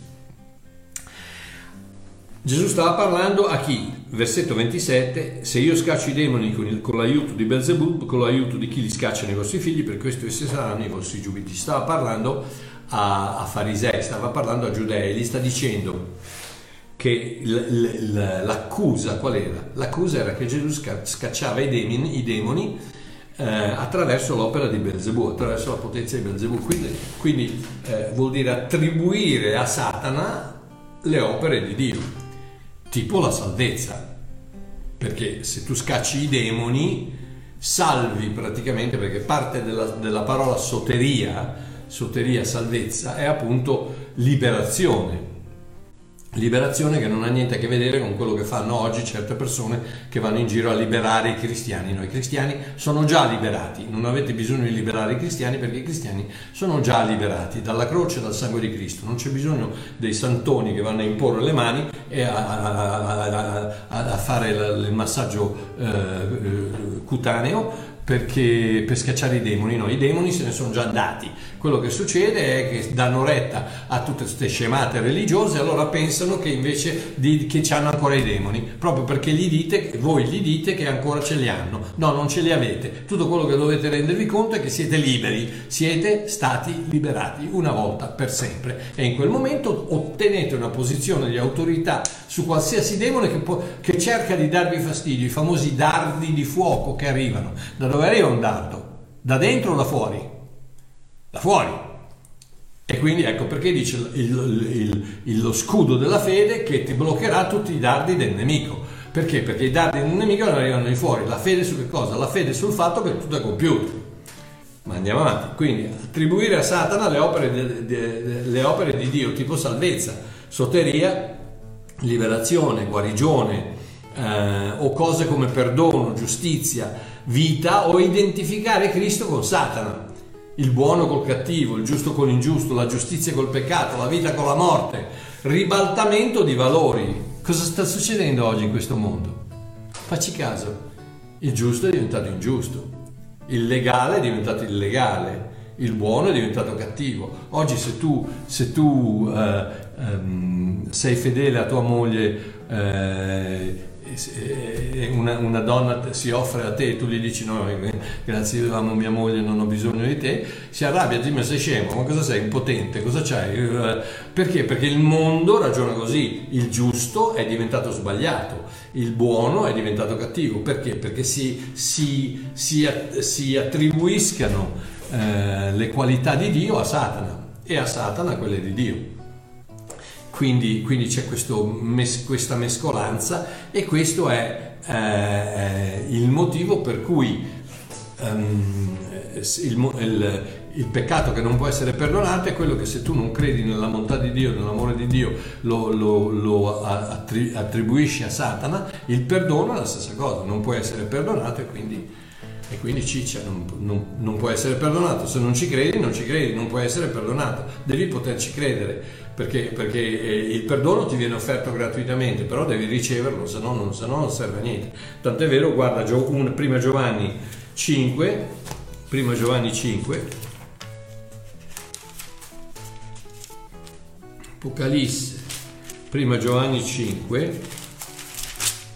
Gesù stava parlando a chi? Versetto 27, se io scaccio i demoni con, il, con l'aiuto di Belzebub, con l'aiuto di chi li scacciano i vostri figli, per questo essi saranno i vostri giubiti. Stava parlando a, a farisei, stava parlando a giudei, gli sta dicendo che l'accusa qual era? L'accusa era che Gesù scacciava i demoni, i demoni eh, attraverso l'opera di Belzebù, attraverso la potenza di Belzebù. Quindi, quindi eh, vuol dire attribuire a Satana le opere di Dio, tipo la salvezza. Perché se tu scacci i demoni, salvi praticamente, perché parte della, della parola soteria, soteria, salvezza, è appunto liberazione Liberazione che non ha niente a che vedere con quello che fanno oggi certe persone che vanno in giro a liberare i cristiani. Noi cristiani sono già liberati, non avete bisogno di liberare i cristiani perché i cristiani sono già liberati dalla croce e dal sangue di Cristo. Non c'è bisogno dei santoni che vanno a imporre le mani e a, a, a, a fare il massaggio eh, eh cutaneo perché, per schiacciare i demoni, no, i demoni se ne sono già andati. Quello che succede è che danno retta a tutte queste scemate religiose, allora pensano che invece di, che hanno ancora i demoni, proprio perché gli dite, voi gli dite che ancora ce li hanno. No, non ce li avete. Tutto quello che dovete rendervi conto è che siete liberi, siete stati liberati una volta per sempre e in quel momento ottenete una posizione di autorità su qualsiasi demone che, può, che cerca di darvi fastidio, i famosi dardi di fuoco che arrivano. Da dove arriva un dardo? Da dentro o da fuori? Da fuori. E quindi ecco perché dice il, il, il, lo scudo della fede che ti bloccherà tutti i dardi del nemico. Perché? Perché i dardi del nemico non arrivano di fuori. La fede su che cosa? La fede sul fatto che tutto è compiuto. Ma andiamo avanti. Quindi attribuire a Satana le opere, de, de, de, le opere di Dio, tipo salvezza, soteria, liberazione, guarigione eh, o cose come perdono, giustizia, vita o identificare Cristo con Satana, il buono col cattivo, il giusto con l'ingiusto, la giustizia col peccato, la vita con la morte, ribaltamento di valori. Cosa sta succedendo oggi in questo mondo? Facci caso, il giusto è diventato ingiusto, il legale è diventato illegale, il buono è diventato cattivo. Oggi se tu, se tu eh, ehm, sei fedele a tua moglie eh, una, una, donna si offre a te e tu gli dici no, eh, grazie, amo mia moglie, non ho bisogno di te, si arrabbia, ma sei scemo, ma cosa sei, impotente, cosa c'hai? Eh, perché? Perché il mondo ragiona così, il giusto è diventato sbagliato, il buono è diventato cattivo, perché? Perché si, si, si, si attribuiscano eh, le qualità di Dio a Satana e a Satana quelle di Dio. Quindi, quindi c'è mes- questa mescolanza e questo è eh, il motivo per cui um, il, il, il, peccato che non può essere perdonato è quello che se tu non credi nella bontà di Dio, nell'amore di Dio, lo, lo, lo attribuisci a Satana, il perdono è la stessa cosa, non può essere perdonato e quindi, e quindi ciccia, non, non, non può essere perdonato. Se non ci credi, non ci credi, non può essere perdonato, devi poterci credere perché, perché eh, il perdono ti viene offerto gratuitamente, però devi riceverlo, se no non, se no non serve a niente. Tant'è vero, guarda, un, prima Giovanni 5, prima Giovanni 5, Apocalisse, prima Giovanni 5,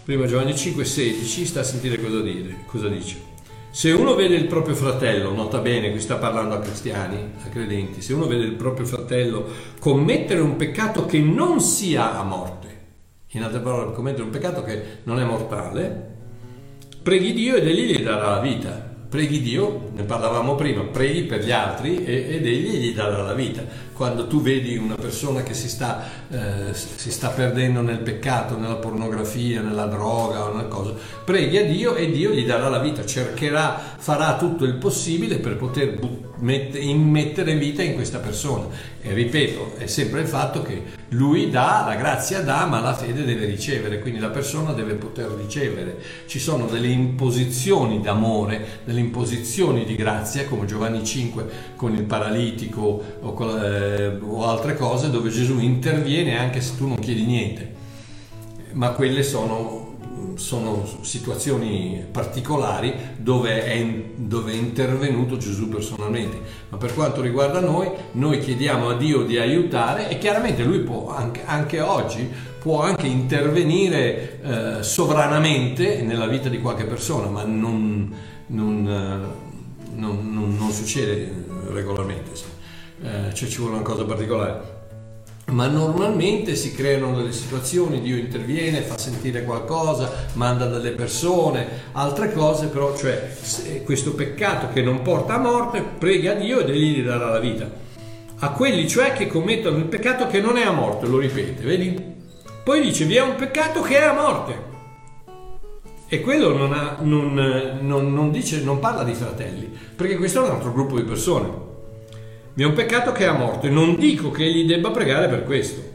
prima Giovanni 5, 16, sta a sentire cosa, dire, cosa dice. Se uno vede il proprio fratello, nota bene, qui sta parlando a cristiani, a credenti, se uno vede il proprio fratello commettere un peccato che non sia a morte, in altre parole, commettere un peccato che non è mortale, preghi Dio ed egli gli darà la vita. Preghi Dio, ne parlavamo prima, preghi per gli altri ed egli gli darà la vita quando tu vedi una persona che si sta, eh, si sta perdendo nel peccato, nella pornografia, nella droga o una cosa, preghi a Dio e Dio gli darà la vita, cercherà, farà tutto il possibile per poter immettere vita in questa persona. E ripeto, è sempre il fatto che lui dà, la grazia dà, ma la fede deve ricevere, quindi la persona deve poter ricevere. Ci sono delle imposizioni d'amore, delle imposizioni di grazia, come Giovanni 5 con il paralitico o con eh, o altre cose dove Gesù interviene anche se tu non chiedi niente, ma quelle sono, sono situazioni particolari dove è, dove è intervenuto Gesù personalmente. Ma per quanto riguarda noi, noi chiediamo a Dio di aiutare e chiaramente Lui può anche, anche oggi può anche intervenire eh, sovranamente nella vita di qualche persona, ma non, non, eh, non, non succede regolarmente eh, cioè ci vuole una cosa particolare. Ma normalmente si creano delle situazioni, Dio interviene, fa sentire qualcosa, manda delle persone, altre cose, però cioè questo peccato che non porta a morte, prega Dio ed egli gli darà la vita. A quelli cioè che commettono il peccato che non è a morte, lo ripete, vedi? Poi dice vi è un peccato che è a morte. E quello non, ha, non, non, non, dice, non parla di fratelli, perché questo è un altro gruppo di persone. È un peccato che è a morte. Non dico che egli debba pregare per questo.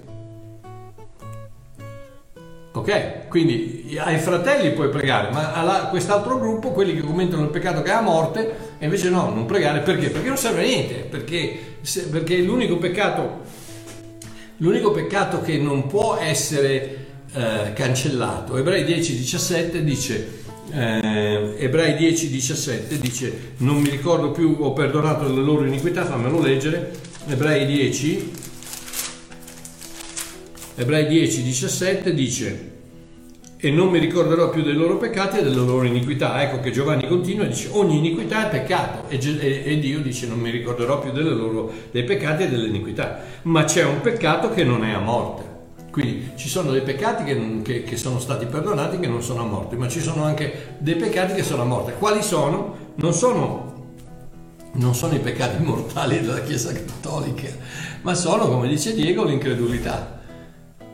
Ok? Quindi ai fratelli puoi pregare, ma a quest'altro gruppo, quelli che commentano il peccato che è a morte, invece no, non pregare perché? Perché non serve a niente, perché, perché l'unico peccato, l'unico peccato che non può essere eh, cancellato, Ebrei 10, 17 dice eh, Ebrei 10, 17 dice non mi ricordo più, ho perdonato le loro iniquità, fammelo leggere, Ebrei 10, Ebrei 10, 17 dice e non mi ricorderò più dei loro peccati e delle loro iniquità. Ecco che Giovanni continua e dice ogni iniquità è peccato e, e, e Dio dice non mi ricorderò più loro, dei peccati e delle iniquità, ma c'è un peccato che non è a morte. Quindi ci sono dei peccati che, che, che, sono stati perdonati che non sono a morte, ma ci sono anche dei peccati che sono a morte. Quali sono? Non sono, non sono i peccati mortali della Chiesa Cattolica, ma sono, come dice Diego, l'incredulità.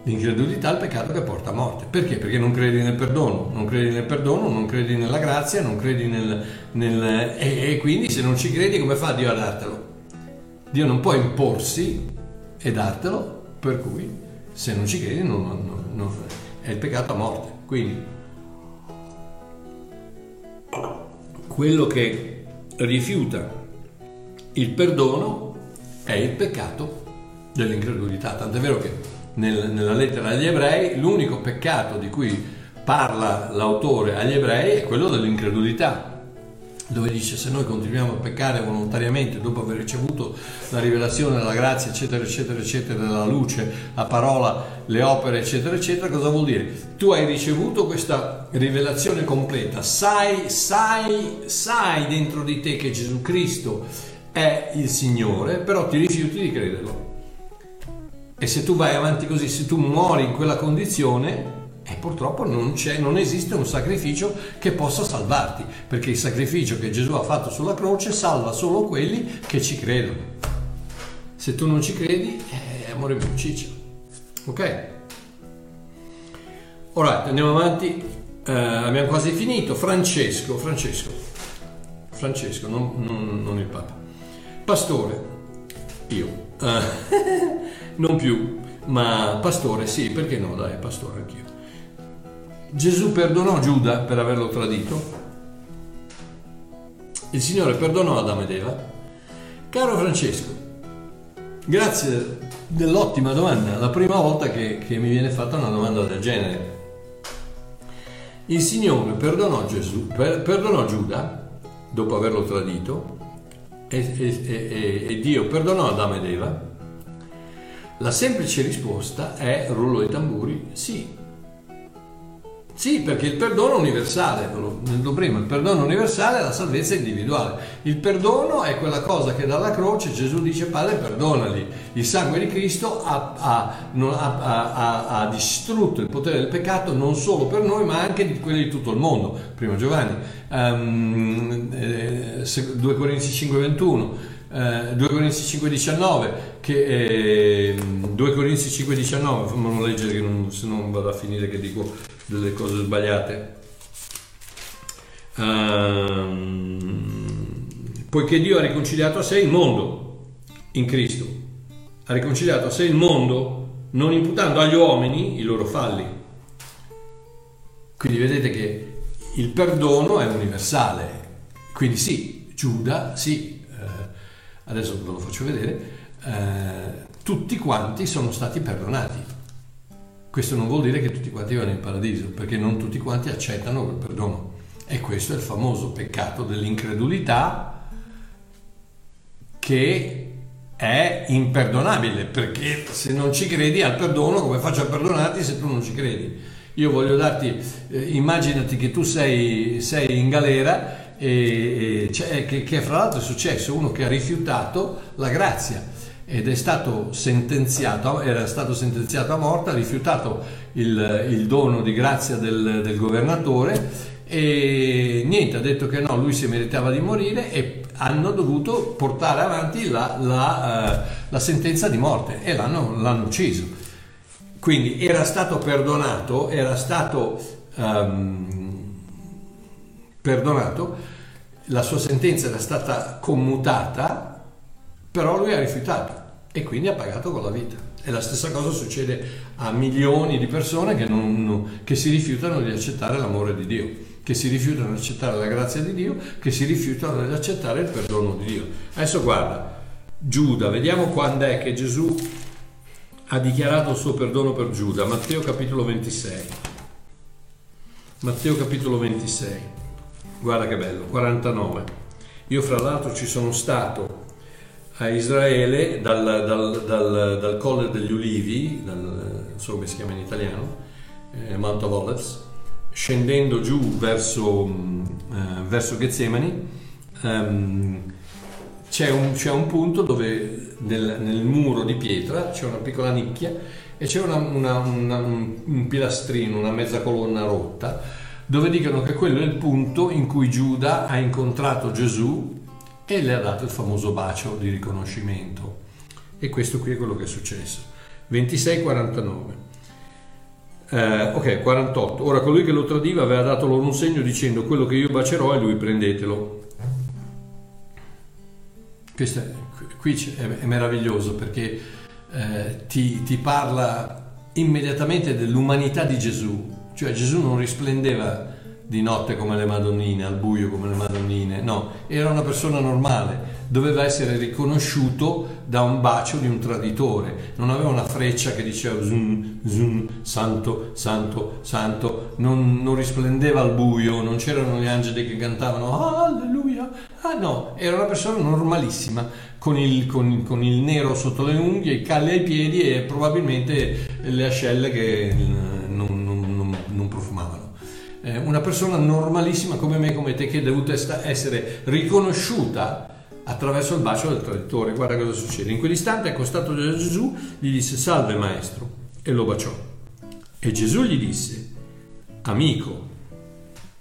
L'incredulità è il peccato che porta a morte. Perché? Perché non credi nel perdono, non credi nel perdono, non credi nella grazia, non credi nel... nel e, e quindi se non ci credi come fa Dio a dartelo? Dio non può imporsi e dartelo, per cui se non ci credi non, non, non, è il peccato a morte. Quindi quello che rifiuta il perdono è il peccato dell'incredulità. Tant'è vero che nel, nella lettera agli ebrei l'unico peccato di cui parla l'autore agli ebrei è quello dell'incredulità. Dove dice se noi continuiamo a peccare volontariamente dopo aver ricevuto la rivelazione, la grazia, eccetera, eccetera, eccetera, la luce, la parola, le opere, eccetera, eccetera, cosa vuol dire? Tu hai ricevuto questa rivelazione completa, sai, sai, sai dentro di te che Gesù Cristo è il Signore, però ti rifiuti di crederlo. E se tu vai avanti così, se tu muori in quella condizione, e purtroppo non, non, esiste un sacrificio che possa salvarti, perché il sacrificio che Gesù ha fatto sulla croce salva solo quelli che ci credono. Se tu non ci credi, eh, amore mio, ciccia. Ok? Ora andiamo avanti, eh, abbiamo quasi finito. Francesco, Francesco, Francesco, non, non, non il Papa. Pastore, io, eh, *laughs* non più, ma pastore sì, perché no, dai, pastore anch'io. Gesù perdonò Giuda per averlo tradito? Il Signore perdonò Adamo ed Eva? Caro Francesco, grazie dell'ottima domanda, la prima volta che, che mi viene fatta una domanda del genere. Il Signore perdonò, Gesù, per, perdonò Giuda dopo averlo tradito e, e, e, e Dio perdonò Adamo ed Eva? La semplice risposta è, rullo i tamburi, sì, sì, perché il perdono è universale, lo detto prima, il perdono universale è la salvezza individuale. Il perdono è quella cosa che dalla croce Gesù dice Padre perdonali. Il sangue di Cristo ha, ha, ha, ha, distrutto il potere del peccato non solo per noi ma anche di quelli di tutto il mondo. Primo Giovanni, um, eh, 2 Corinzi 5, 21. Eh, 2 Corinzi 5, 19 che eh, 2 Corinzi 5, 19 fammelo leggere non, se non vado a finire che dico delle cose sbagliate. Um, poiché Dio ha riconciliato a sé il mondo in Cristo, ha riconciliato a sé il mondo non imputando agli uomini i loro falli. Quindi vedete che il perdono è universale. Quindi sì, Giuda, sì, eh, adesso ve lo faccio vedere, eh, tutti quanti sono stati perdonati. Questo non vuol dire che tutti quanti vanno in paradiso, perché non tutti quanti accettano quel perdono. E questo è il famoso peccato dell'incredulità che è imperdonabile, perché se non ci credi al perdono, come faccio a perdonarti se tu non ci credi? Io voglio darti, eh, immaginati che tu sei, sei in galera e, e che, che fra l'altro è successo uno che ha rifiutato la grazia ed è stato sentenziato, era stato sentenziato a morte, ha rifiutato il, il dono di grazia del, del, governatore e niente, ha detto che no, lui si meritava di morire e hanno dovuto portare avanti la, la, uh, la sentenza di morte e l'hanno, l'hanno, ucciso. Quindi era stato perdonato, era stato um, perdonato, la sua sentenza era stata commutata però lui ha rifiutato e quindi ha pagato con la vita. E la stessa cosa succede a milioni di persone che, non, che si rifiutano di accettare l'amore di Dio, che si rifiutano di accettare la grazia di Dio, che si rifiutano di accettare il perdono di Dio. Adesso guarda, Giuda, vediamo quando è che Gesù ha dichiarato il suo perdono per Giuda, Matteo capitolo 26. Matteo capitolo 26, guarda che bello, 49. Io fra l'altro ci sono stato a Israele dal, dal, dal, dal Colle degli Ulivi, non so come si chiama in italiano, eh, Mount of Olives, scendendo giù verso, eh, verso Getsemani, ehm, c'è, un, c'è, un, punto dove nel, nel, muro di pietra c'è una piccola nicchia e c'è una, una, una, un pilastrino, una mezza colonna rotta, dove dicono che quello è il punto in cui Giuda ha incontrato Gesù e le ha dato il famoso bacio di riconoscimento. E questo qui è quello che è successo. 26-49. Eh, ok, 48. Ora colui che lo tradiva aveva dato loro un segno dicendo quello che io bacerò e lui prendetelo. Questo è, qui è, è meraviglioso perché eh, ti, ti parla immediatamente dell'umanità di Gesù, cioè Gesù non risplendeva di notte come le Madonnine, al buio come le Madonnine, no, era una persona normale, doveva essere riconosciuto da un bacio di un traditore, non aveva una freccia che diceva zoom, zoom, santo, santo, santo, non, non risplendeva al buio, non c'erano gli angeli che cantavano alleluia, ah no, era una persona normalissima, con il, con, con il nero sotto le unghie, i calli ai piedi e probabilmente le ascelle che non, non, una persona normalissima come me, come te, che è dovuta essere riconosciuta attraverso il bacio del traditore. Guarda cosa succede. In quell'istante accostato da Gesù gli disse salve maestro e lo baciò. E Gesù gli disse amico,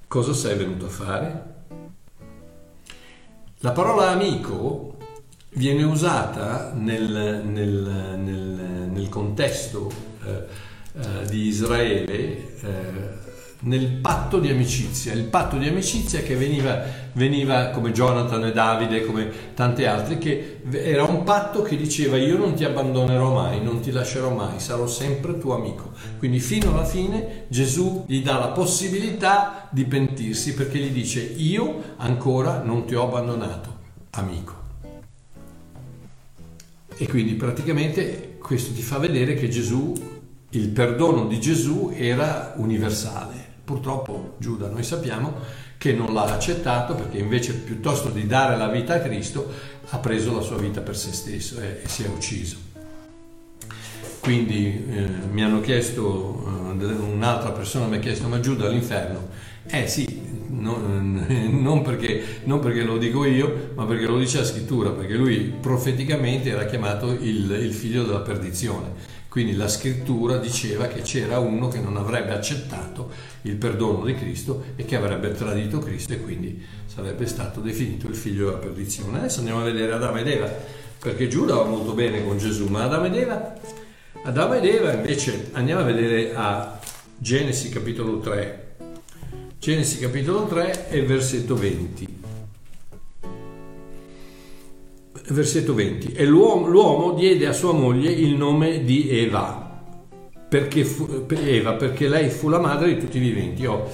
cosa sei venuto a fare? La parola amico viene usata nel, nel, nel, nel contesto eh, eh, di Israele eh, nel patto di amicizia, il patto di amicizia che veniva, veniva, come Jonathan e Davide, come tanti altri, che era un patto che diceva io non ti abbandonerò mai, non ti lascerò mai, sarò sempre tuo amico. Quindi fino alla fine Gesù gli dà la possibilità di pentirsi perché gli dice io ancora non ti ho abbandonato, amico. E quindi praticamente questo ti fa vedere che Gesù, il perdono di Gesù era universale Purtroppo Giuda noi sappiamo che non l'ha accettato perché invece piuttosto di dare la vita a Cristo ha preso la sua vita per se stesso e, e si è ucciso. Quindi eh, mi hanno chiesto, eh, un'altra persona mi ha chiesto ma Giuda all'inferno? Eh sì, non, non, perché, non, perché, lo dico io, ma perché lo dice la scrittura, perché lui profeticamente era chiamato il, il figlio della perdizione quindi la scrittura diceva che c'era uno che non avrebbe accettato il perdono di Cristo e che avrebbe tradito Cristo e quindi sarebbe stato definito il figlio della perdizione. Adesso andiamo a vedere Adamo ed Eva, perché Giuda va molto bene con Gesù, ma Adamo ed Eva, Adamo ed Eva invece andiamo a vedere a Genesi capitolo 3. Genesi capitolo 3 e versetto 20 versetto 20, e l'uomo, l'uomo, diede a sua moglie il nome di Eva, perché fu, Eva, perché lei fu la madre di tutti i viventi. Oh,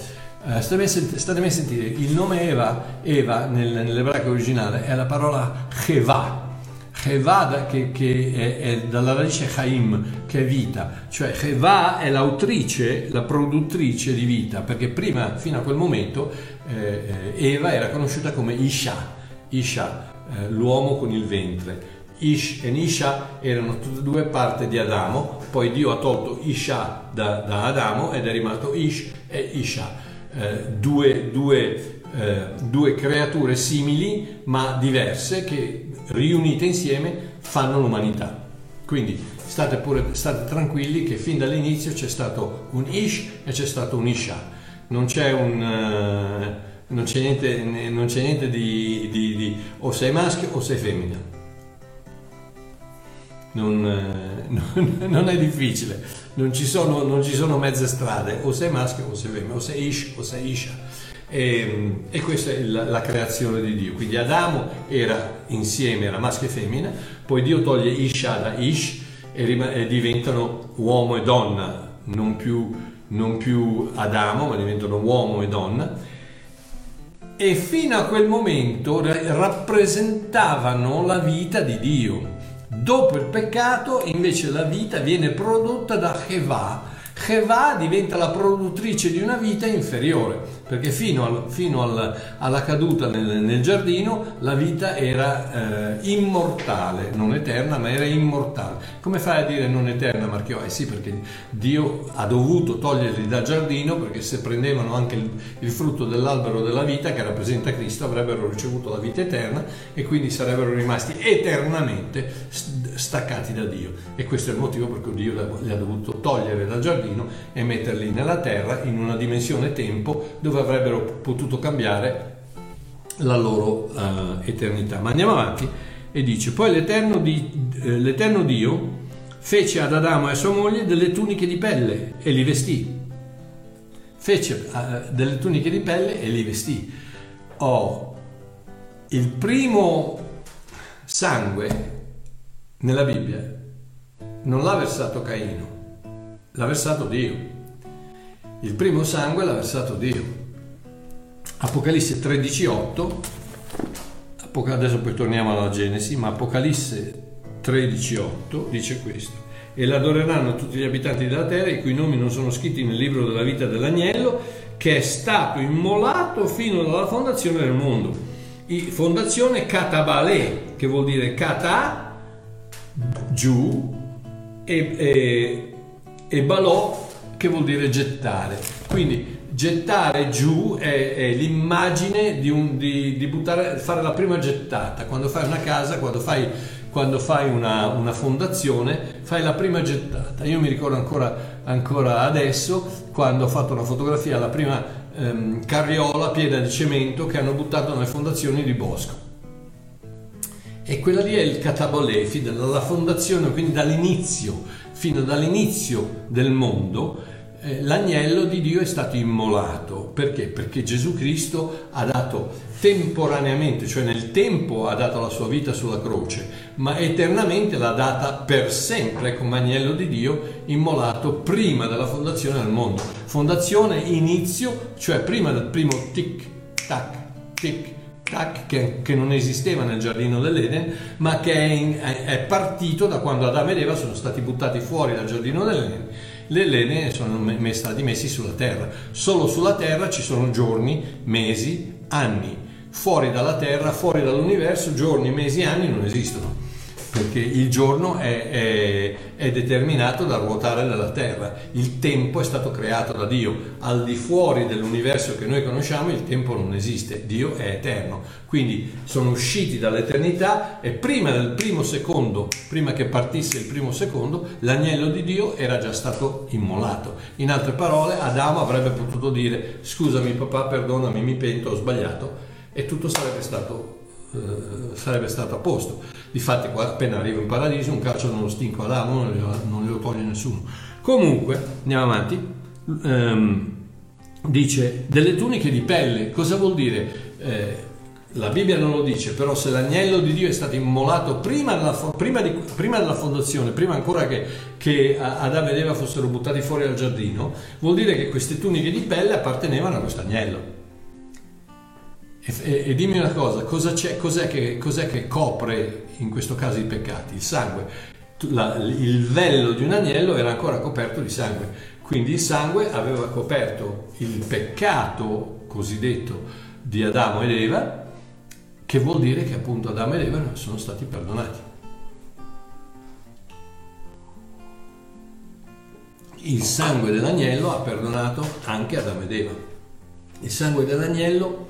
eh, statemi a sentire, il nome Eva, Eva nel, nell'ebraico originale è la parola Cheva, Cheva che, che è, è, dalla radice Chaim, che è vita, cioè Cheva è l'autrice, la produttrice di vita, perché prima, fino a quel momento, eh, eh Eva era conosciuta come Isha, Isha eh, l'uomo con il ventre. Ish e Nisha erano tutte e due parti di Adamo, poi Dio ha tolto Isha da, da Adamo ed è rimasto Ish e Isha, eh, due, due, eh, due creature simili ma diverse che riunite insieme fanno l'umanità. Quindi state, pure, state tranquilli che fin dall'inizio c'è stato un Ish e c'è stato un Isha, non c'è un... Uh, non c'è niente, non c'è niente di, di, di, o sei maschio o sei femmina. Non, *laughs* non, non, è difficile, non ci, sono, non ci, sono, mezze strade, o sei maschio o sei femmina, o sei ish o sei isha. E, e questa è la, la, creazione di Dio. Quindi Adamo era insieme, era maschio e femmina, poi Dio toglie isha da ish e, rim- e diventano uomo e donna, non più, non più Adamo, ma diventano uomo e donna e fino a quel momento rappresentavano la vita di Dio. Dopo il peccato invece la vita viene prodotta da Cheva. Cheva diventa la produttrice di una vita inferiore perché fino, al, fino al, alla caduta nel, nel, giardino la vita era eh, immortale, non eterna, ma era immortale. Come fai a dire non eterna, Marchio? Eh sì, perché Dio ha dovuto toglierli dal giardino perché se prendevano anche il, il frutto dell'albero della vita che rappresenta Cristo avrebbero ricevuto la vita eterna e quindi sarebbero rimasti eternamente staccati da Dio. E questo è il motivo per cui Dio li ha dovuto togliere dal giardino e metterli nella terra in una dimensione tempo dove dove avrebbero potuto cambiare la loro uh, eternità. Ma andiamo avanti e dice, poi l'Eterno, di, eh, l'Eterno Dio fece ad Adamo e a sua moglie delle tuniche di pelle e li vestì. Fece uh, delle tuniche di pelle e li vestì. Oh, il primo sangue nella Bibbia non l'ha versato Caino, l'ha versato Dio. Il primo sangue l'ha versato Dio. Apocalisse 13.8, adesso poi torniamo alla Genesi, ma Apocalisse 13.8 dice questo. E l'adoreranno tutti gli abitanti della terra, i cui nomi non sono scritti nel libro della vita dell'agnello, che è stato immolato fino alla fondazione del mondo. I, fondazione Katabale, che vuol dire Kata, giù, e, e, e Balò, che vuol dire gettare. Quindi gettare giù è, è l'immagine di, un, di, di buttare, fare la prima gettata. Quando fai una casa, quando fai, quando fai una, una, fondazione, fai la prima gettata. Io mi ricordo ancora, ancora adesso quando ho fatto una fotografia, la prima ehm, carriola piena di cemento che hanno buttato nelle fondazioni di Bosco. E quella lì è il catabolefi, dalla fondazione, quindi dall'inizio, fino dall'inizio del mondo, l'agnello di Dio è stato immolato. Perché? Perché Gesù Cristo ha dato temporaneamente, cioè nel tempo ha dato la sua vita sulla croce, ma eternamente l'ha data per sempre come agnello di Dio immolato prima della fondazione del mondo. Fondazione, inizio, cioè prima del primo tic, tac, tic, tac, che, che, non esisteva nel giardino dell'Eden, ma che è, in, è, partito da quando Adamo ed Eva sono stati buttati fuori dal giardino dell'Eden. Le lene sono stati messi sulla terra. Solo sulla terra ci sono giorni, mesi, anni. Fuori dalla terra, fuori dall'universo, giorni, mesi, anni non esistono perché il giorno è, è, è, determinato dal ruotare della Terra, il tempo è stato creato da Dio, al di fuori dell'universo che noi conosciamo il tempo non esiste, Dio è eterno, quindi sono usciti dall'eternità e prima del primo secondo, prima che partisse il primo secondo, l'agnello di Dio era già stato immolato. In altre parole, Adamo avrebbe potuto dire scusami papà, perdonami, mi pento, ho sbagliato e tutto sarebbe stato eh, sarebbe stato a posto. Difatti, appena arriva in paradiso, un calcio non lo stinco Adamo, non non glielo toglie nessuno. Comunque, andiamo avanti. Um, dice delle tuniche di pelle, cosa vuol dire? Eh, la Bibbia non lo dice, però se l'agnello di Dio è stato immolato prima della, prima di, prima della fondazione, prima ancora che, che, Adamo ed Eva fossero buttati fuori dal giardino, vuol dire che queste tuniche di pelle appartenevano a questo agnello. E, e, dimmi una cosa, cosa cos'è, che, cos'è, che, copre in questo caso i peccati? Il sangue. La, il vello di un agnello era ancora coperto di sangue, quindi il sangue aveva coperto il peccato cosiddetto di Adamo ed Eva, che vuol dire che appunto Adamo ed Eva sono stati perdonati. Il sangue dell'agnello ha perdonato anche Adamo ed Eva. Il sangue dell'agnello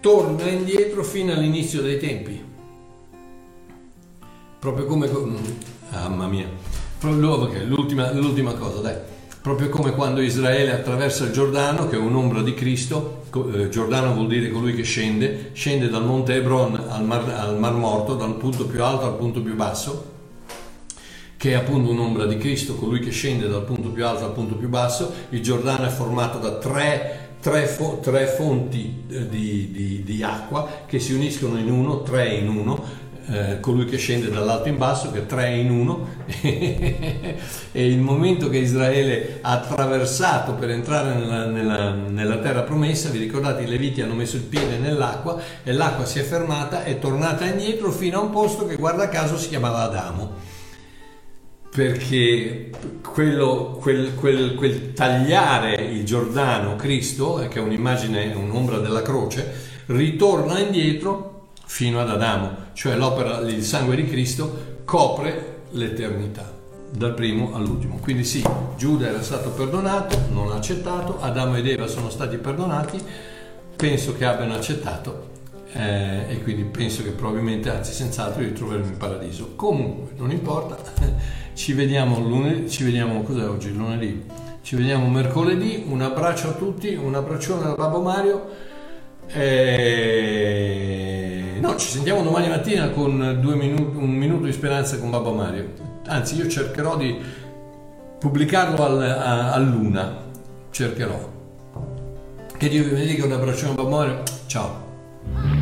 torna indietro fino all'inizio dei tempi. Proprio come... Mamma mia. L'ultima, l'ultima cosa, dai. Proprio come quando Israele attraversa il Giordano, che è un'ombra di Cristo, eh, Giordano vuol dire colui che scende, scende dal monte Hebron al mar, al mar Morto, dal punto più alto al punto più basso, che è appunto un'ombra di Cristo, colui che scende dal punto più alto al punto più basso. Il Giordano è formato da tre tre, fo- tre fonti eh, di, di, di, acqua che si uniscono in uno, tre in uno, eh, colui che scende dall'alto in basso, che è tre in uno, *laughs* e il momento che Israele ha attraversato per entrare nella, nella, nella terra promessa, vi ricordate i Leviti hanno messo il piede nell'acqua e l'acqua si è fermata, è tornata indietro fino a un posto che guarda caso si chiamava Adamo. Perché quello, quel, quel, quel, tagliare il Giordano Cristo, che è un'immagine, un'ombra della croce, ritorna indietro fino ad Adamo, cioè l'opera, il sangue di Cristo copre l'eternità, dal primo all'ultimo. Quindi sì, Giuda era stato perdonato, non ha accettato, Adamo ed Eva sono stati perdonati, penso che abbiano accettato eh, e quindi penso che probabilmente, anzi senz'altro, li troveremo in paradiso. Comunque, non importa. *laughs* Ci vediamo lunedì, ci vediamo cos'è oggi? Lunedì. Ci vediamo mercoledì. Un abbraccio a tutti, un abbraccione al Babbo Mario. E... No, ci sentiamo domani mattina con minuti, un minuto di speranza con Babbo Mario. Anzi, io cercherò di pubblicarlo al, a, a luna. Cercherò. Che Dio vi benedica, un abbraccione a Babbo Mario. Ciao.